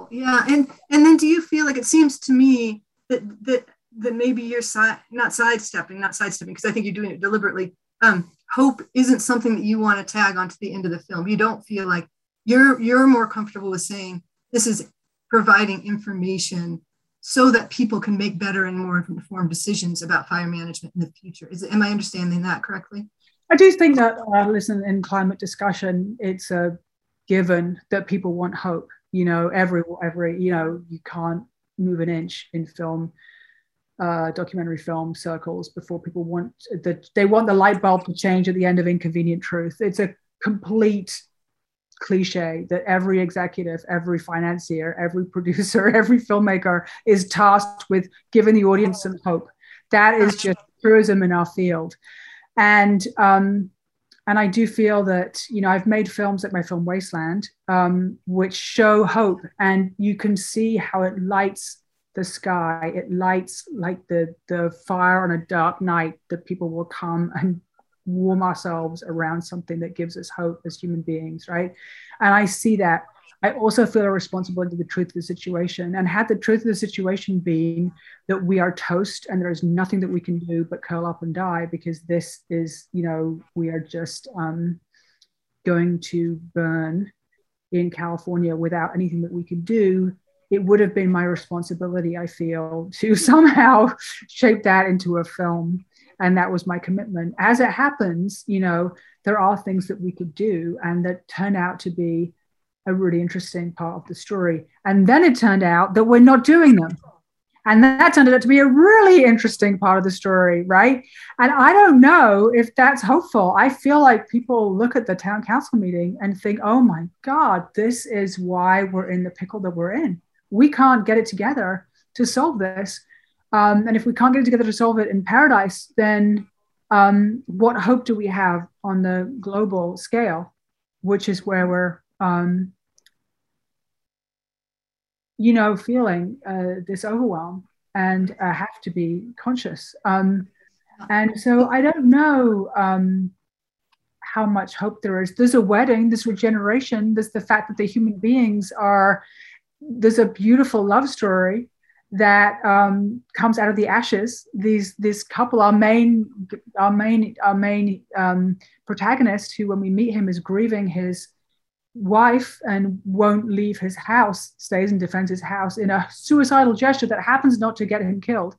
yeah. And and then do you feel like it seems to me that that that maybe you're si- not sidestepping, not sidestepping, because I think you're doing it deliberately. Um, hope isn't something that you want to tag onto the end of the film. You don't feel like you're you're more comfortable with saying this is providing information so that people can make better and more informed decisions about fire management in the future. Is am I understanding that correctly? I do think that, uh, listen, in climate discussion, it's a given that people want hope. You know, every every you know, you can't move an inch in film uh, documentary film circles before people want that they want the light bulb to change at the end of inconvenient truth. It's a complete cliche that every executive every financier every producer every filmmaker is tasked with giving the audience some hope. That is just tourism in our field. And um, and I do feel that you know I've made films like my film Waste Land, um, which show hope, and you can see how it lights the sky. It lights like the the fire on a dark night that people will come and warm ourselves around something that gives us hope as human beings, right? And I see that. I also feel a responsibility to the truth of the situation. And had the truth of the situation been that we are toast and there is nothing that we can do but curl up and die because this is, you know, we are just um, going to burn in California without anything that we could do, it would have been my responsibility, I feel, to somehow shape that into a film. And that was my commitment. As it happens, you know, there are things that we could do and that turn out to be a really interesting part of the story. And then it turned out that we're not doing them. And that turned out to be a really interesting part of the story, right? And I don't know if that's hopeful. I feel like people look at the town council meeting and think, oh my God, this is why we're in the pickle that we're in. We can't get it together to solve this. Um, and if we can't get it together to solve it in paradise, then um, what hope do we have on the global scale, which is where we're, um, you know, feeling uh, this overwhelm and uh, have to be conscious. Um, and so I don't know um, how much hope there is. There's a wedding, there's regeneration, there's the fact that the human beings are, there's a beautiful love story that um, comes out of the ashes. These this couple, our main our main our main um, protagonist, who when we meet him is grieving his wife and won't leave his house, stays and defends his house in a suicidal gesture that happens not to get him killed,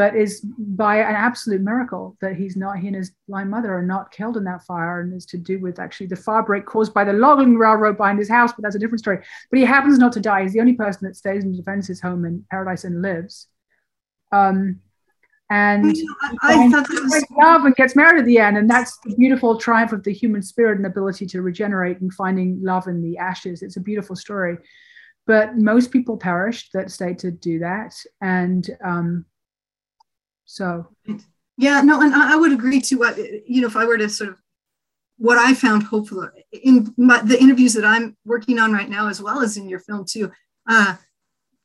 but is by an absolute miracle that he's not, he and his blind mother are not killed in that fire and is to do with actually the fire break caused by the logging railroad behind his house, but that's a different story. But he happens not to die. He's the only person that stays and defends his home in paradise and lives. Um, and I, I thought that was love and gets married at the end, and that's the beautiful triumph of the human spirit and ability to regenerate and finding love in the ashes. It's a beautiful story, but most people perished that stayed to do that, and um, so, yeah, no, and I, would agree to what you know. If I were to sort of what I found hopeful in my, the interviews that I'm working on right now, as well as in your film too, uh,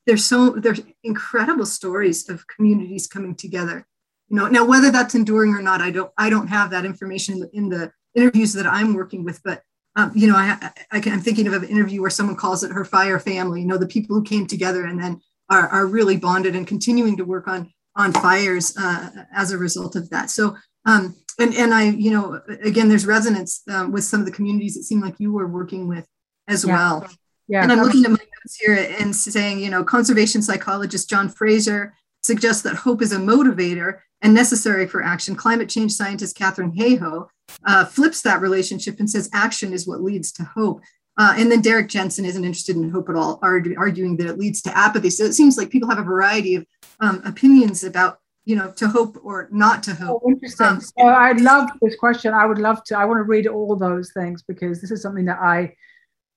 there's so there's incredible stories of communities coming together. You know, now whether that's enduring or not, I don't I don't have that information in the interviews that I'm working with, but um, you know, I, I am thinking of an interview where someone calls it her fire family. You know, the people who came together and then are, are really bonded and continuing to work on on fires uh, as a result of that. So, um, and and I, you know, again, there's resonance um, with some of the communities it seemed like you were working with as yeah. well. Yeah. And I'm looking at my notes here and saying, you know, conservation psychologist John Fraser suggests that hope is a motivator and necessary for action. Climate change scientist Katharine Hayhoe uh, flips that relationship and says action is what leads to hope. Uh, and then Derrick Jensen isn't interested in hope at all, arguing that it leads to apathy. So it seems like people have a variety of um, opinions about, you know, to hope or not to hope. Oh, interesting. Um, so I love this question. I would love to. I want to read all those things because this is something that I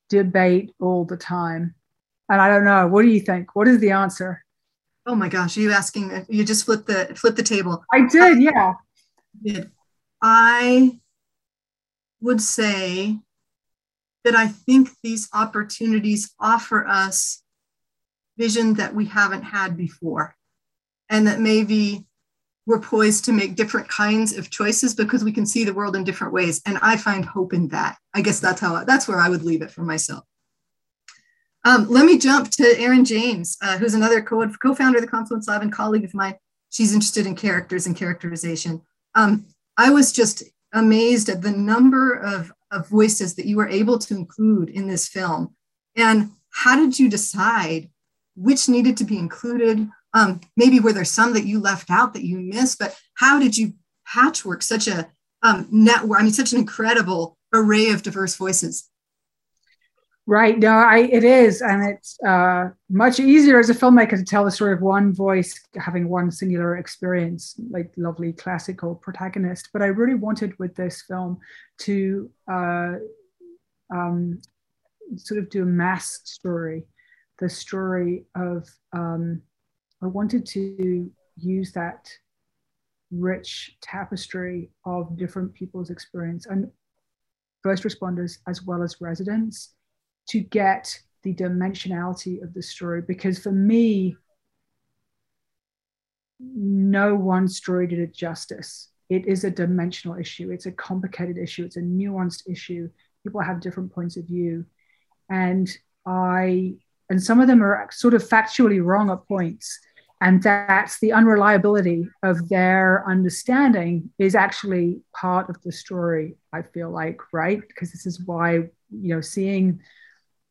debate all the time, and I don't know. What do you think? What is the answer? Oh my gosh, are you asking? You just flip the flip the table. I did. Yeah. I did. I would say that I think these opportunities offer us vision that we haven't had before. And that maybe we're poised to make different kinds of choices because we can see the world in different ways. And I find hope in that. I guess that's how that's where I would leave it for myself. Um, let me jump to Erin James, uh, who's another co- co-founder of the Confluence Lab and colleague of mine. She's interested in characters and characterization. Um, I was just amazed at the number of of voices that you were able to include in this film. And how did you decide which needed to be included? Um, maybe were there some that you left out that you missed, but how did you patchwork such a um, network? I mean, such an incredible array of diverse voices. Right. No, I, it is. And it's uh, much easier as a filmmaker to tell the story of one voice having one singular experience, like lovely classical protagonist. But I really wanted with this film to uh, um, sort of do a mass story, the story of, um, I wanted to use that rich tapestry of different people's experience and first responders as well as residents to get the dimensionality of the story. Because for me no one story did it justice. It is a dimensional issue. It's a complicated issue. It's a nuanced issue. People have different points of view. And i and some of them are sort of factually wrong at points and that's the unreliability of their understanding is actually part of the story i feel like right? Because this is why you know seeing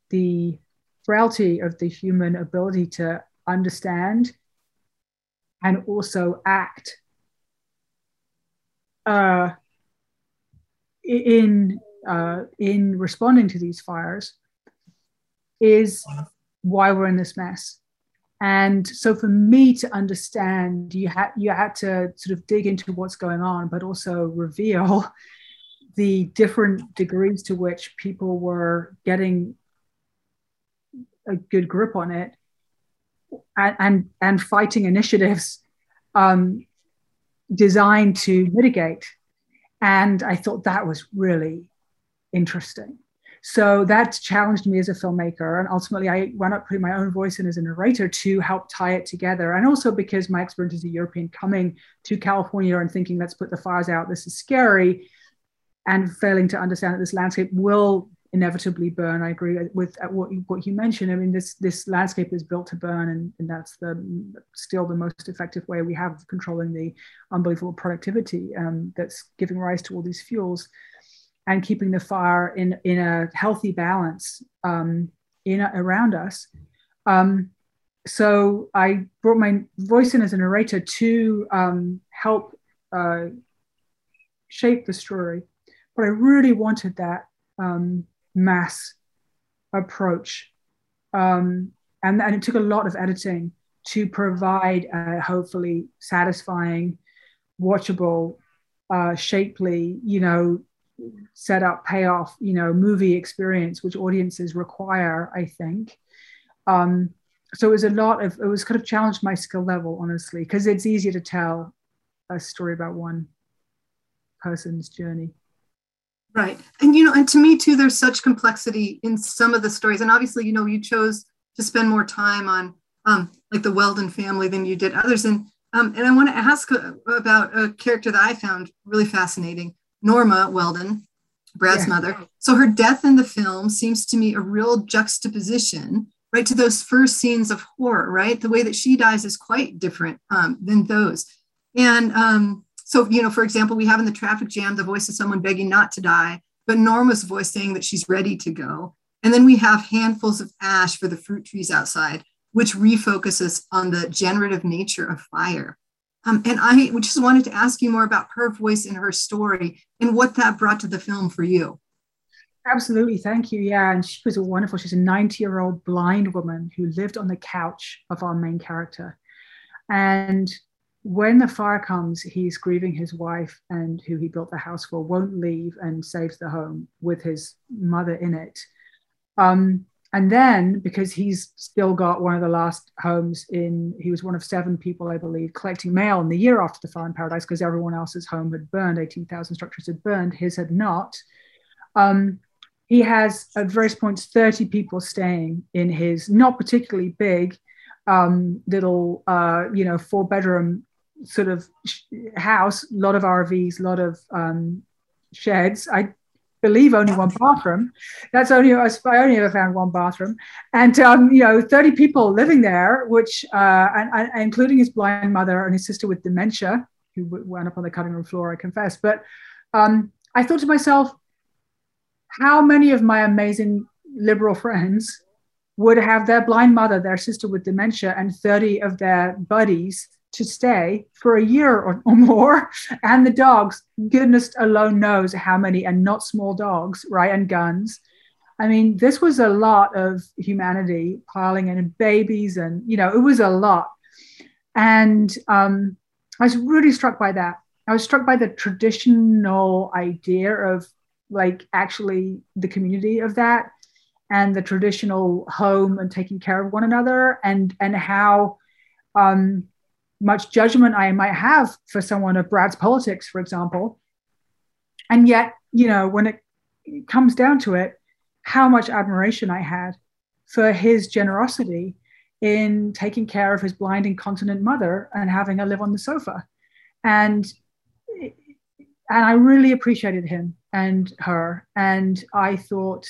the frailty of the human ability to understand and also act uh, in uh, in responding to these fires is why we're in this mess and so for me to understand, you had you had to sort of dig into what's going on, but also reveal the different degrees to which people were getting a good grip on it and and, and fighting initiatives um, designed to mitigate. And I thought that was really interesting. So that challenged me as a filmmaker. And ultimately, I wound up putting my own voice in as a narrator to help tie it together. And also because my experience as a European coming to California and thinking, let's put the fires out, this is scary, and failing to understand that this landscape will inevitably burn. I agree with what you, what you mentioned. I mean, this this landscape is built to burn, and, and that's the still the most effective way we have of controlling the unbelievable productivity um, that's giving rise to all these fuels and keeping the fire in, in a healthy balance um, in around us. Um, so I brought my voice in as a narrator to um, help uh, shape the story, but I really wanted that um, mass approach, um, and, and it took a lot of editing to provide a hopefully satisfying, watchable, uh, shapely, you know, set up payoff you know movie experience which audiences require i think. Um, so it was a lot of it was kind of challenged my skill level honestly because it's easier to tell a story about one person's journey. Right. And you know and to me too there's such complexity in some of the stories. And obviously you know you chose to spend more time on um, like the weldon family than you did others. And um, and i want to ask about a character that i found really fascinating Norma Weldon, Brad's yeah. mother. So her death in the film seems to me a real juxtaposition, right, to those first scenes of horror, right? The way that she dies is quite different um, than those. And um, so, you know, for example, we have in the traffic jam the voice of someone begging not to die, but Norma's voice saying that she's ready to go. And then we have handfuls of ash for the fruit trees outside, which refocuses on the generative nature of fire. Um, and I just wanted to ask you more about her voice and her story and what that brought to the film for you. Absolutely. Thank you. Yeah. And she was a wonderful, she's a 90 year old blind woman who lived on the couch of our main character. And when the fire comes, he's grieving his wife and who he built the house for, won't leave and saves the home with his mother in it. Um, and then because he's still got one of the last homes in he was one of seven people i believe collecting mail in the year after the fire in paradise because everyone else's home had burned 18000 structures had burned his had not. Um, he has at various points 30 people staying in his not particularly big um, little uh, you know four bedroom sort of house a lot of rvs a lot of um, sheds. I believe only one bathroom. That's only I only ever found one bathroom, and um, you know, thirty people living there, which uh, and, and, including his blind mother and his sister with dementia, who went up on the cutting room floor. I confess, but um, I thought to myself, how many of my amazing liberal friends would have their blind mother, their sister with dementia, and thirty of their buddies to stay for a year or, or, more. And the dogs, goodness alone knows how many, and not small dogs, right? And guns. I mean, this was a lot of humanity piling in babies, and you know, it was a lot. And um, I was really struck by that. I was struck by the traditional idea of like actually the community of that and the traditional home and taking care of one another and and how um, much judgment I might have for someone of Brad's politics, for example. And yet, you know, when it comes down to it, how much admiration I had for his generosity in taking care of his blind incontinent mother and having her live on the sofa. And and I really appreciated him and her. And I thought,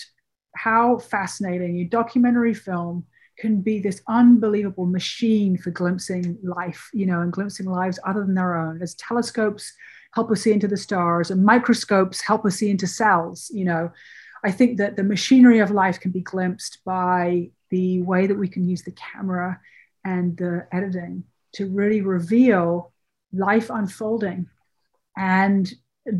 how fascinating, a documentary film can be this unbelievable machine for glimpsing life, you know, and glimpsing lives other than their own. As telescopes help us see into the stars and microscopes help us see into cells, you know, I think that the machinery of life can be glimpsed by the way that we can use the camera and the editing to really reveal life unfolding and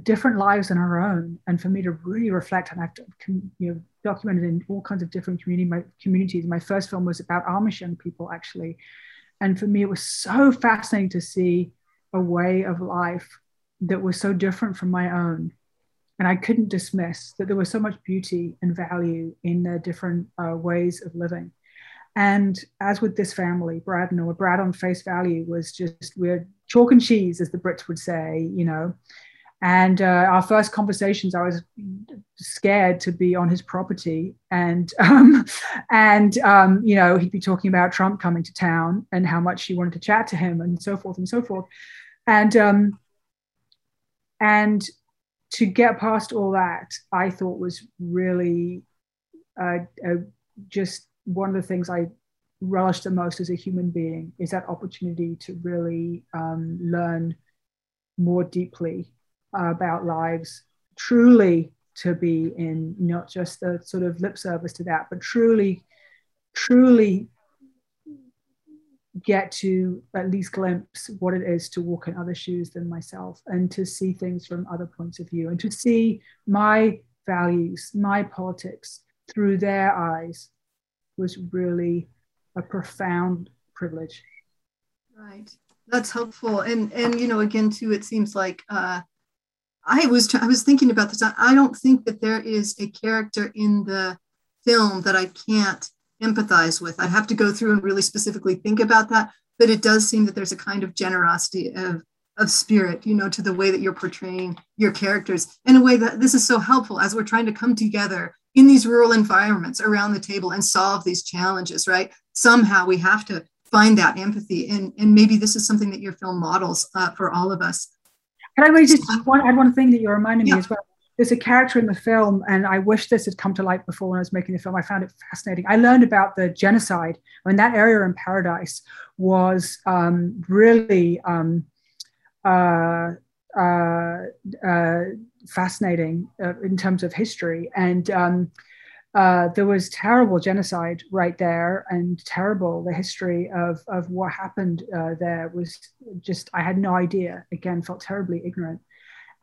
different lives than our own. And for me to really reflect on that, you know, documented in all kinds of different community, my, communities. My first film was about Amish young people, actually. And for me, it was so fascinating to see a way of life that was so different from my own. And I couldn't dismiss that there was so much beauty and value in their different uh, ways of living. And as with this family, Brad and Noah, Brad on face value was just we're chalk and cheese, as the Brits would say, you know. And uh, our first conversations, I was scared to be on his property, and um, and um, you know he'd be talking about Trump coming to town and how much she wanted to chat to him, and so forth and so forth, and um, and to get past all that, I thought was really uh, uh, just one of the things I relish the most as a human being is that opportunity to really um, learn more deeply about lives, truly to be in not just the sort of lip service to that, but truly, truly get to at least glimpse what it is to walk in other shoes than myself and to see things from other points of view and to see my values, my politics through their eyes was really a profound privilege. Right. That's helpful. And and you know, again, too, it seems like uh I was I was thinking about this. I don't think that there is a character in the film that I can't empathize with. I'd have to go through and really specifically think about that. But it does seem that there's a kind of generosity of of spirit, you know, to the way that you're portraying your characters in a way that this is so helpful as we're trying to come together in these rural environments around the table and solve these challenges, right? Somehow we have to find that empathy. And, and maybe this is something that your film models uh, for all of us. Can I really just one, add one thing that you reminded yeah. me as well? There's a character in the film, and I wish this had come to light before when I was making the film. I found it fascinating. I learned about the genocide. I mean, that area in Paradise was um, really um, uh, uh, uh, fascinating uh, in terms of history. And um, uh, there was terrible genocide right there, and terrible. The history of, of what happened uh, there was just, I had no idea. Again, felt terribly ignorant.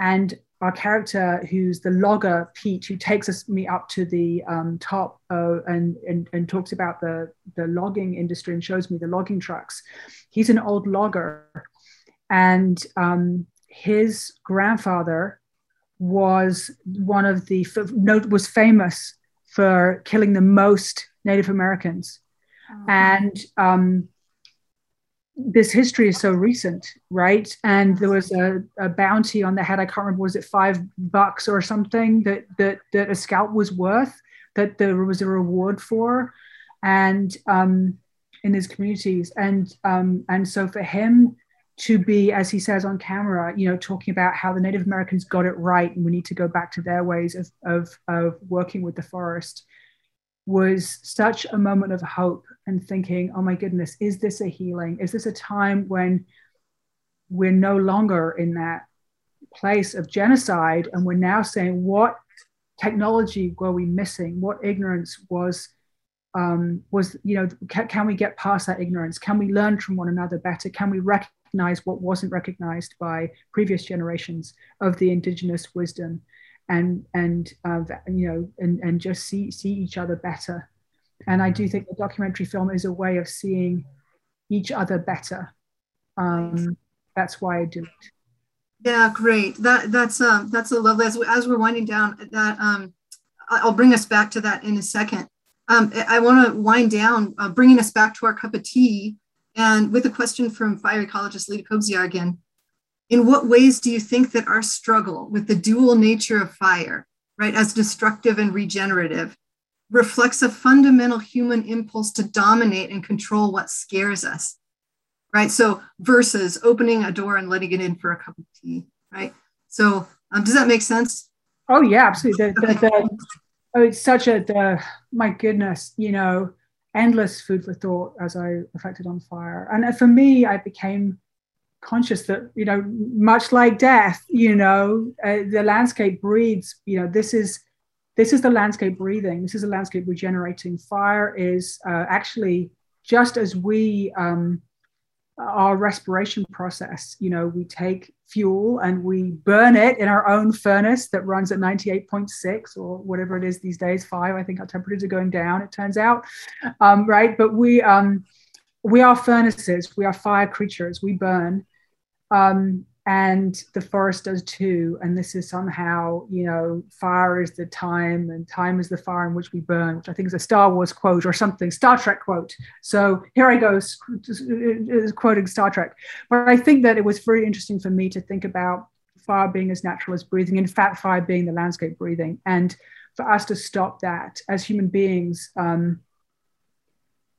And our character, who's the logger, Pete, who takes us, me up to the um, top uh, and, and, and talks about the, the logging industry and shows me the logging trucks. He's an old logger. And um, his grandfather was one of the was famous for killing the most Native Americans, oh. and um, this history is so recent, right? And there was a, a, bounty on the head. I can't remember was it five bucks or something that that that a scalp was worth that there was a reward for, and um, in his communities, and um, and so for him to be, as he says on camera, you know, talking about how the Native Americans got it right and we need to go back to their ways of, of, of working with the forest was such a moment of hope and thinking, oh my goodness, is this a healing? Is this a time when we're no longer in that place of genocide and we're now saying what technology were we missing? What ignorance was um, was you know can, can, we get past that ignorance can we learn from one another better can we recognize recognize what wasn't recognized by previous generations of the indigenous wisdom and and uh, you know and, and just see see each other better. And i do think the documentary film is a way of seeing each other better. Um, that's why i do it yeah great. That that's um that's a lovely as, as we're winding down that um i'll bring us back to that in a second. Um, I want to wind down, uh, bringing us back to our cup of tea and with a question from fire ecologist Leda Kobziar again, in what ways do you think that our struggle with the dual nature of fire, right, as destructive and regenerative, reflects a fundamental human impulse to dominate and control what scares us, right? So versus opening a door and letting it in for a cup of tea, right? So um, does that make sense? Oh yeah, absolutely. The, the, the, oh, it's such a the my goodness, you know endless food for thought as I reflected on fire. And for me, I became conscious that you know much like death you know uh, the landscape breathes you know this is this is the landscape breathing this is the landscape regenerating fire is uh, actually just as we um, our respiration process. You know we take fuel and we burn it in our own furnace that runs at 98.6 or whatever it is these days five. I think our temperatures are going down it turns out um, right? But we um, we are furnaces. We are fire creatures. We burn um, and the forest does too. And this is somehow, you know, fire is the time and time is the fire in which we burn, which I think is a Star Wars quote or something, Star Trek quote. So here I go quoting Star Trek. But I think that it was very interesting for me to think about fire being as natural as breathing, in fact, fire being the landscape breathing. And for us to stop that as human beings, um,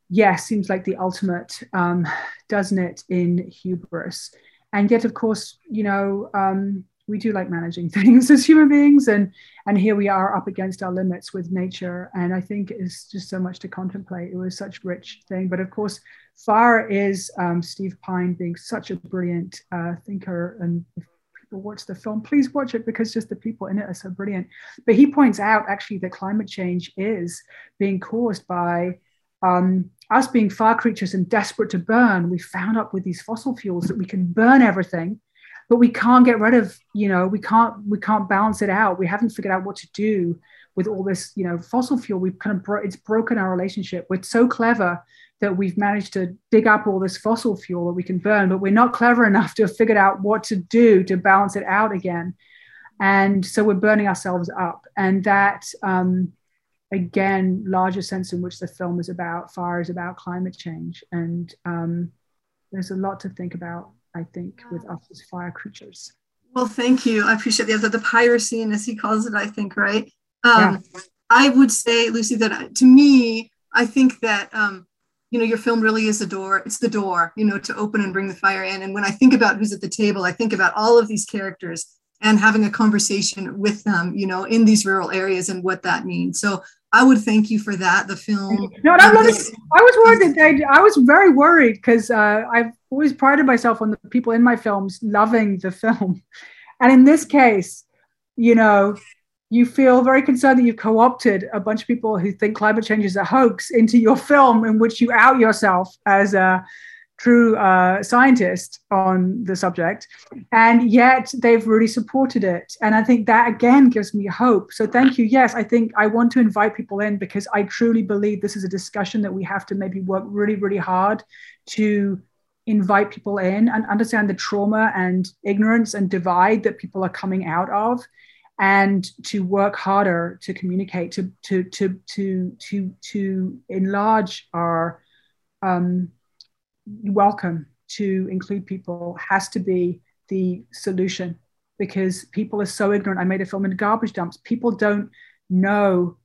yes, seems like the ultimate, um, doesn't it, in hubris and yet of course you know um, we do like managing things as human beings and and here we are up against our limits with nature. And i think it's just so much to contemplate. It was such a rich thing. But of course far is um, steve Pyne being such a brilliant uh, thinker. And if people watch the film please watch it because just the people in it are so brilliant. But he points out actually that climate change is being caused by um, us being fire creatures and desperate to burn, we found up with these fossil fuels that we can burn everything, but we can't get rid of, you know, we can't we can't balance it out. We haven't figured out what to do with all this, you know, fossil fuel. We've kind of bro- it's broken our relationship. We're so clever that we've managed to dig up all this fossil fuel that we can burn, but we're not clever enough to have figured out what to do to balance it out again. And so we're burning ourselves up, and that. Um, again larger sense in which the film is about fire is about climate change. And um, there's a lot to think about i think with us as fire creatures. Well thank you. I appreciate the, the, the pyrocene as he calls it i think right? Um, yeah. i would say lucy that uh, to me i think that um, you know your film really is a door it's the door you know to open and bring the fire in. And when i think about who's at the table i think about all of these characters and having a conversation with them, you know, in these rural areas and what that means. So I would thank you for that. The film. No, no. I was worried. That I, I was very worried because uh, I've always prided myself on the people in my films loving the film, and in this case, you know, you feel very concerned that you've co-opted a bunch of people who think climate change is a hoax into your film, in which you out yourself as a true uh, scientist on the subject, and yet they've really supported it. And I think that again gives me hope. So thank you. Yes, I think I want to invite people in because I truly believe this is a discussion that we have to maybe work really, really hard to invite people in and understand the trauma and ignorance and divide that people are coming out of and to work harder to communicate to to to to to to enlarge our um, welcome to include people has to be the solution because people are so ignorant. I made a film in garbage dumps. People don't know,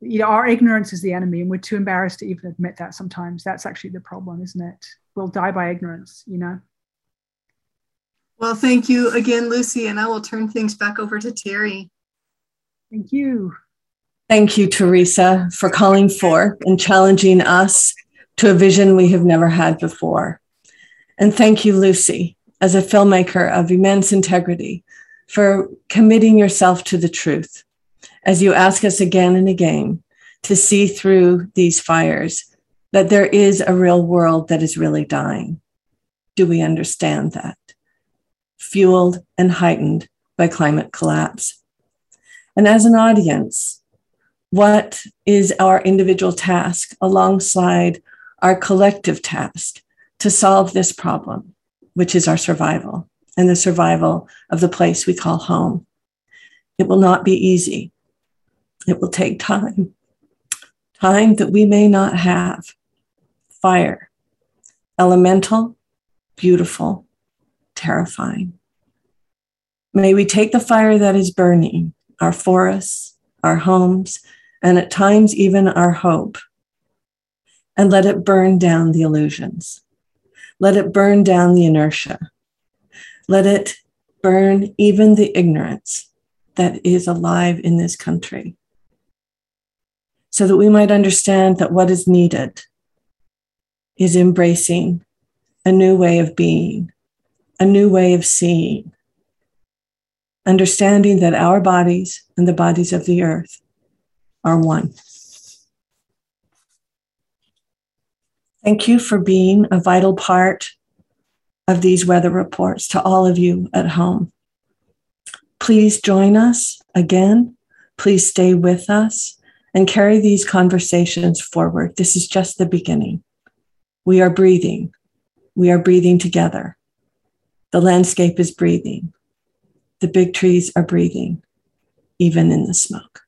you know, our ignorance is the enemy, and we're too embarrassed to even admit that sometimes. That's actually the problem, isn't it? We'll die by ignorance, you know? Well, thank you again, Lucy, and I will turn things back over to Terry. Thank you. Thank you, Teresa, for calling for and challenging us to a vision we have never had before. And thank you, Lucy, as a filmmaker of immense integrity, for committing yourself to the truth as you ask us again and again to see through these fires that there is a real world that is really dying. Do we understand that? Fueled and heightened by climate collapse. And as an audience, what is our individual task alongside our collective task to solve this problem, which is our survival and the survival of the place we call home. It will not be easy. It will take time, time that we may not have. Fire, elemental, beautiful, terrifying. May we take the fire that is burning, our forests, our homes, and at times even our hope, and let it burn down the illusions. Let it burn down the inertia. Let it burn even the ignorance that is alive in this country. So that we might understand that what is needed is embracing a new way of being, a new way of seeing, understanding that our bodies and the bodies of the earth are one. Thank you for being a vital part of these weather reports to all of you at home. Please join us again. Please stay with us and carry these conversations forward. This is just the beginning. We are breathing. We are breathing together. The landscape is breathing. The big trees are breathing, even in the smoke.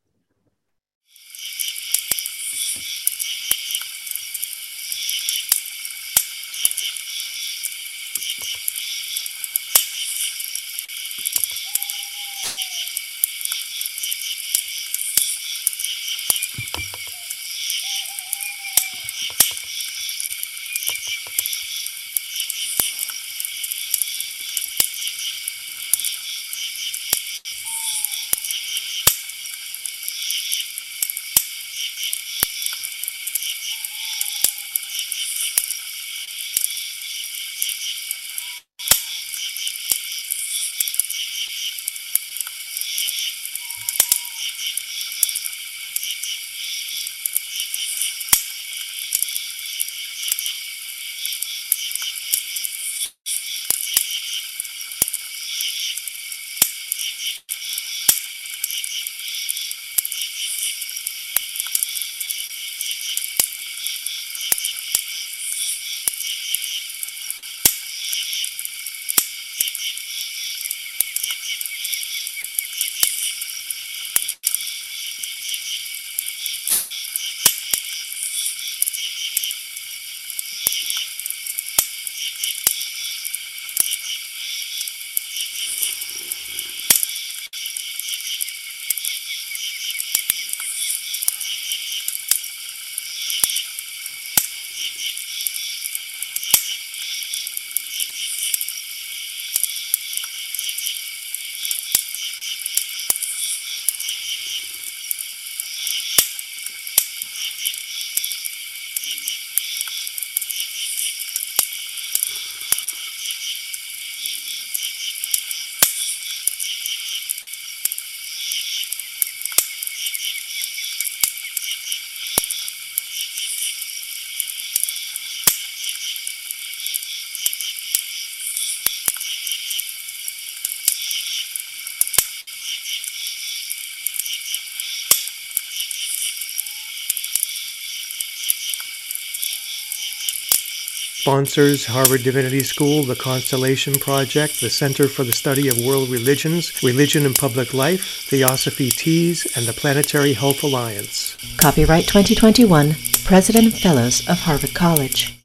Sponsors Harvard Divinity School, the Constellation Project, the Center for the Study of World Religions, Religion and Public Life, Theosophy Teas, and the Planetary Health Alliance. Copyright 2021, President Fellows of Harvard College.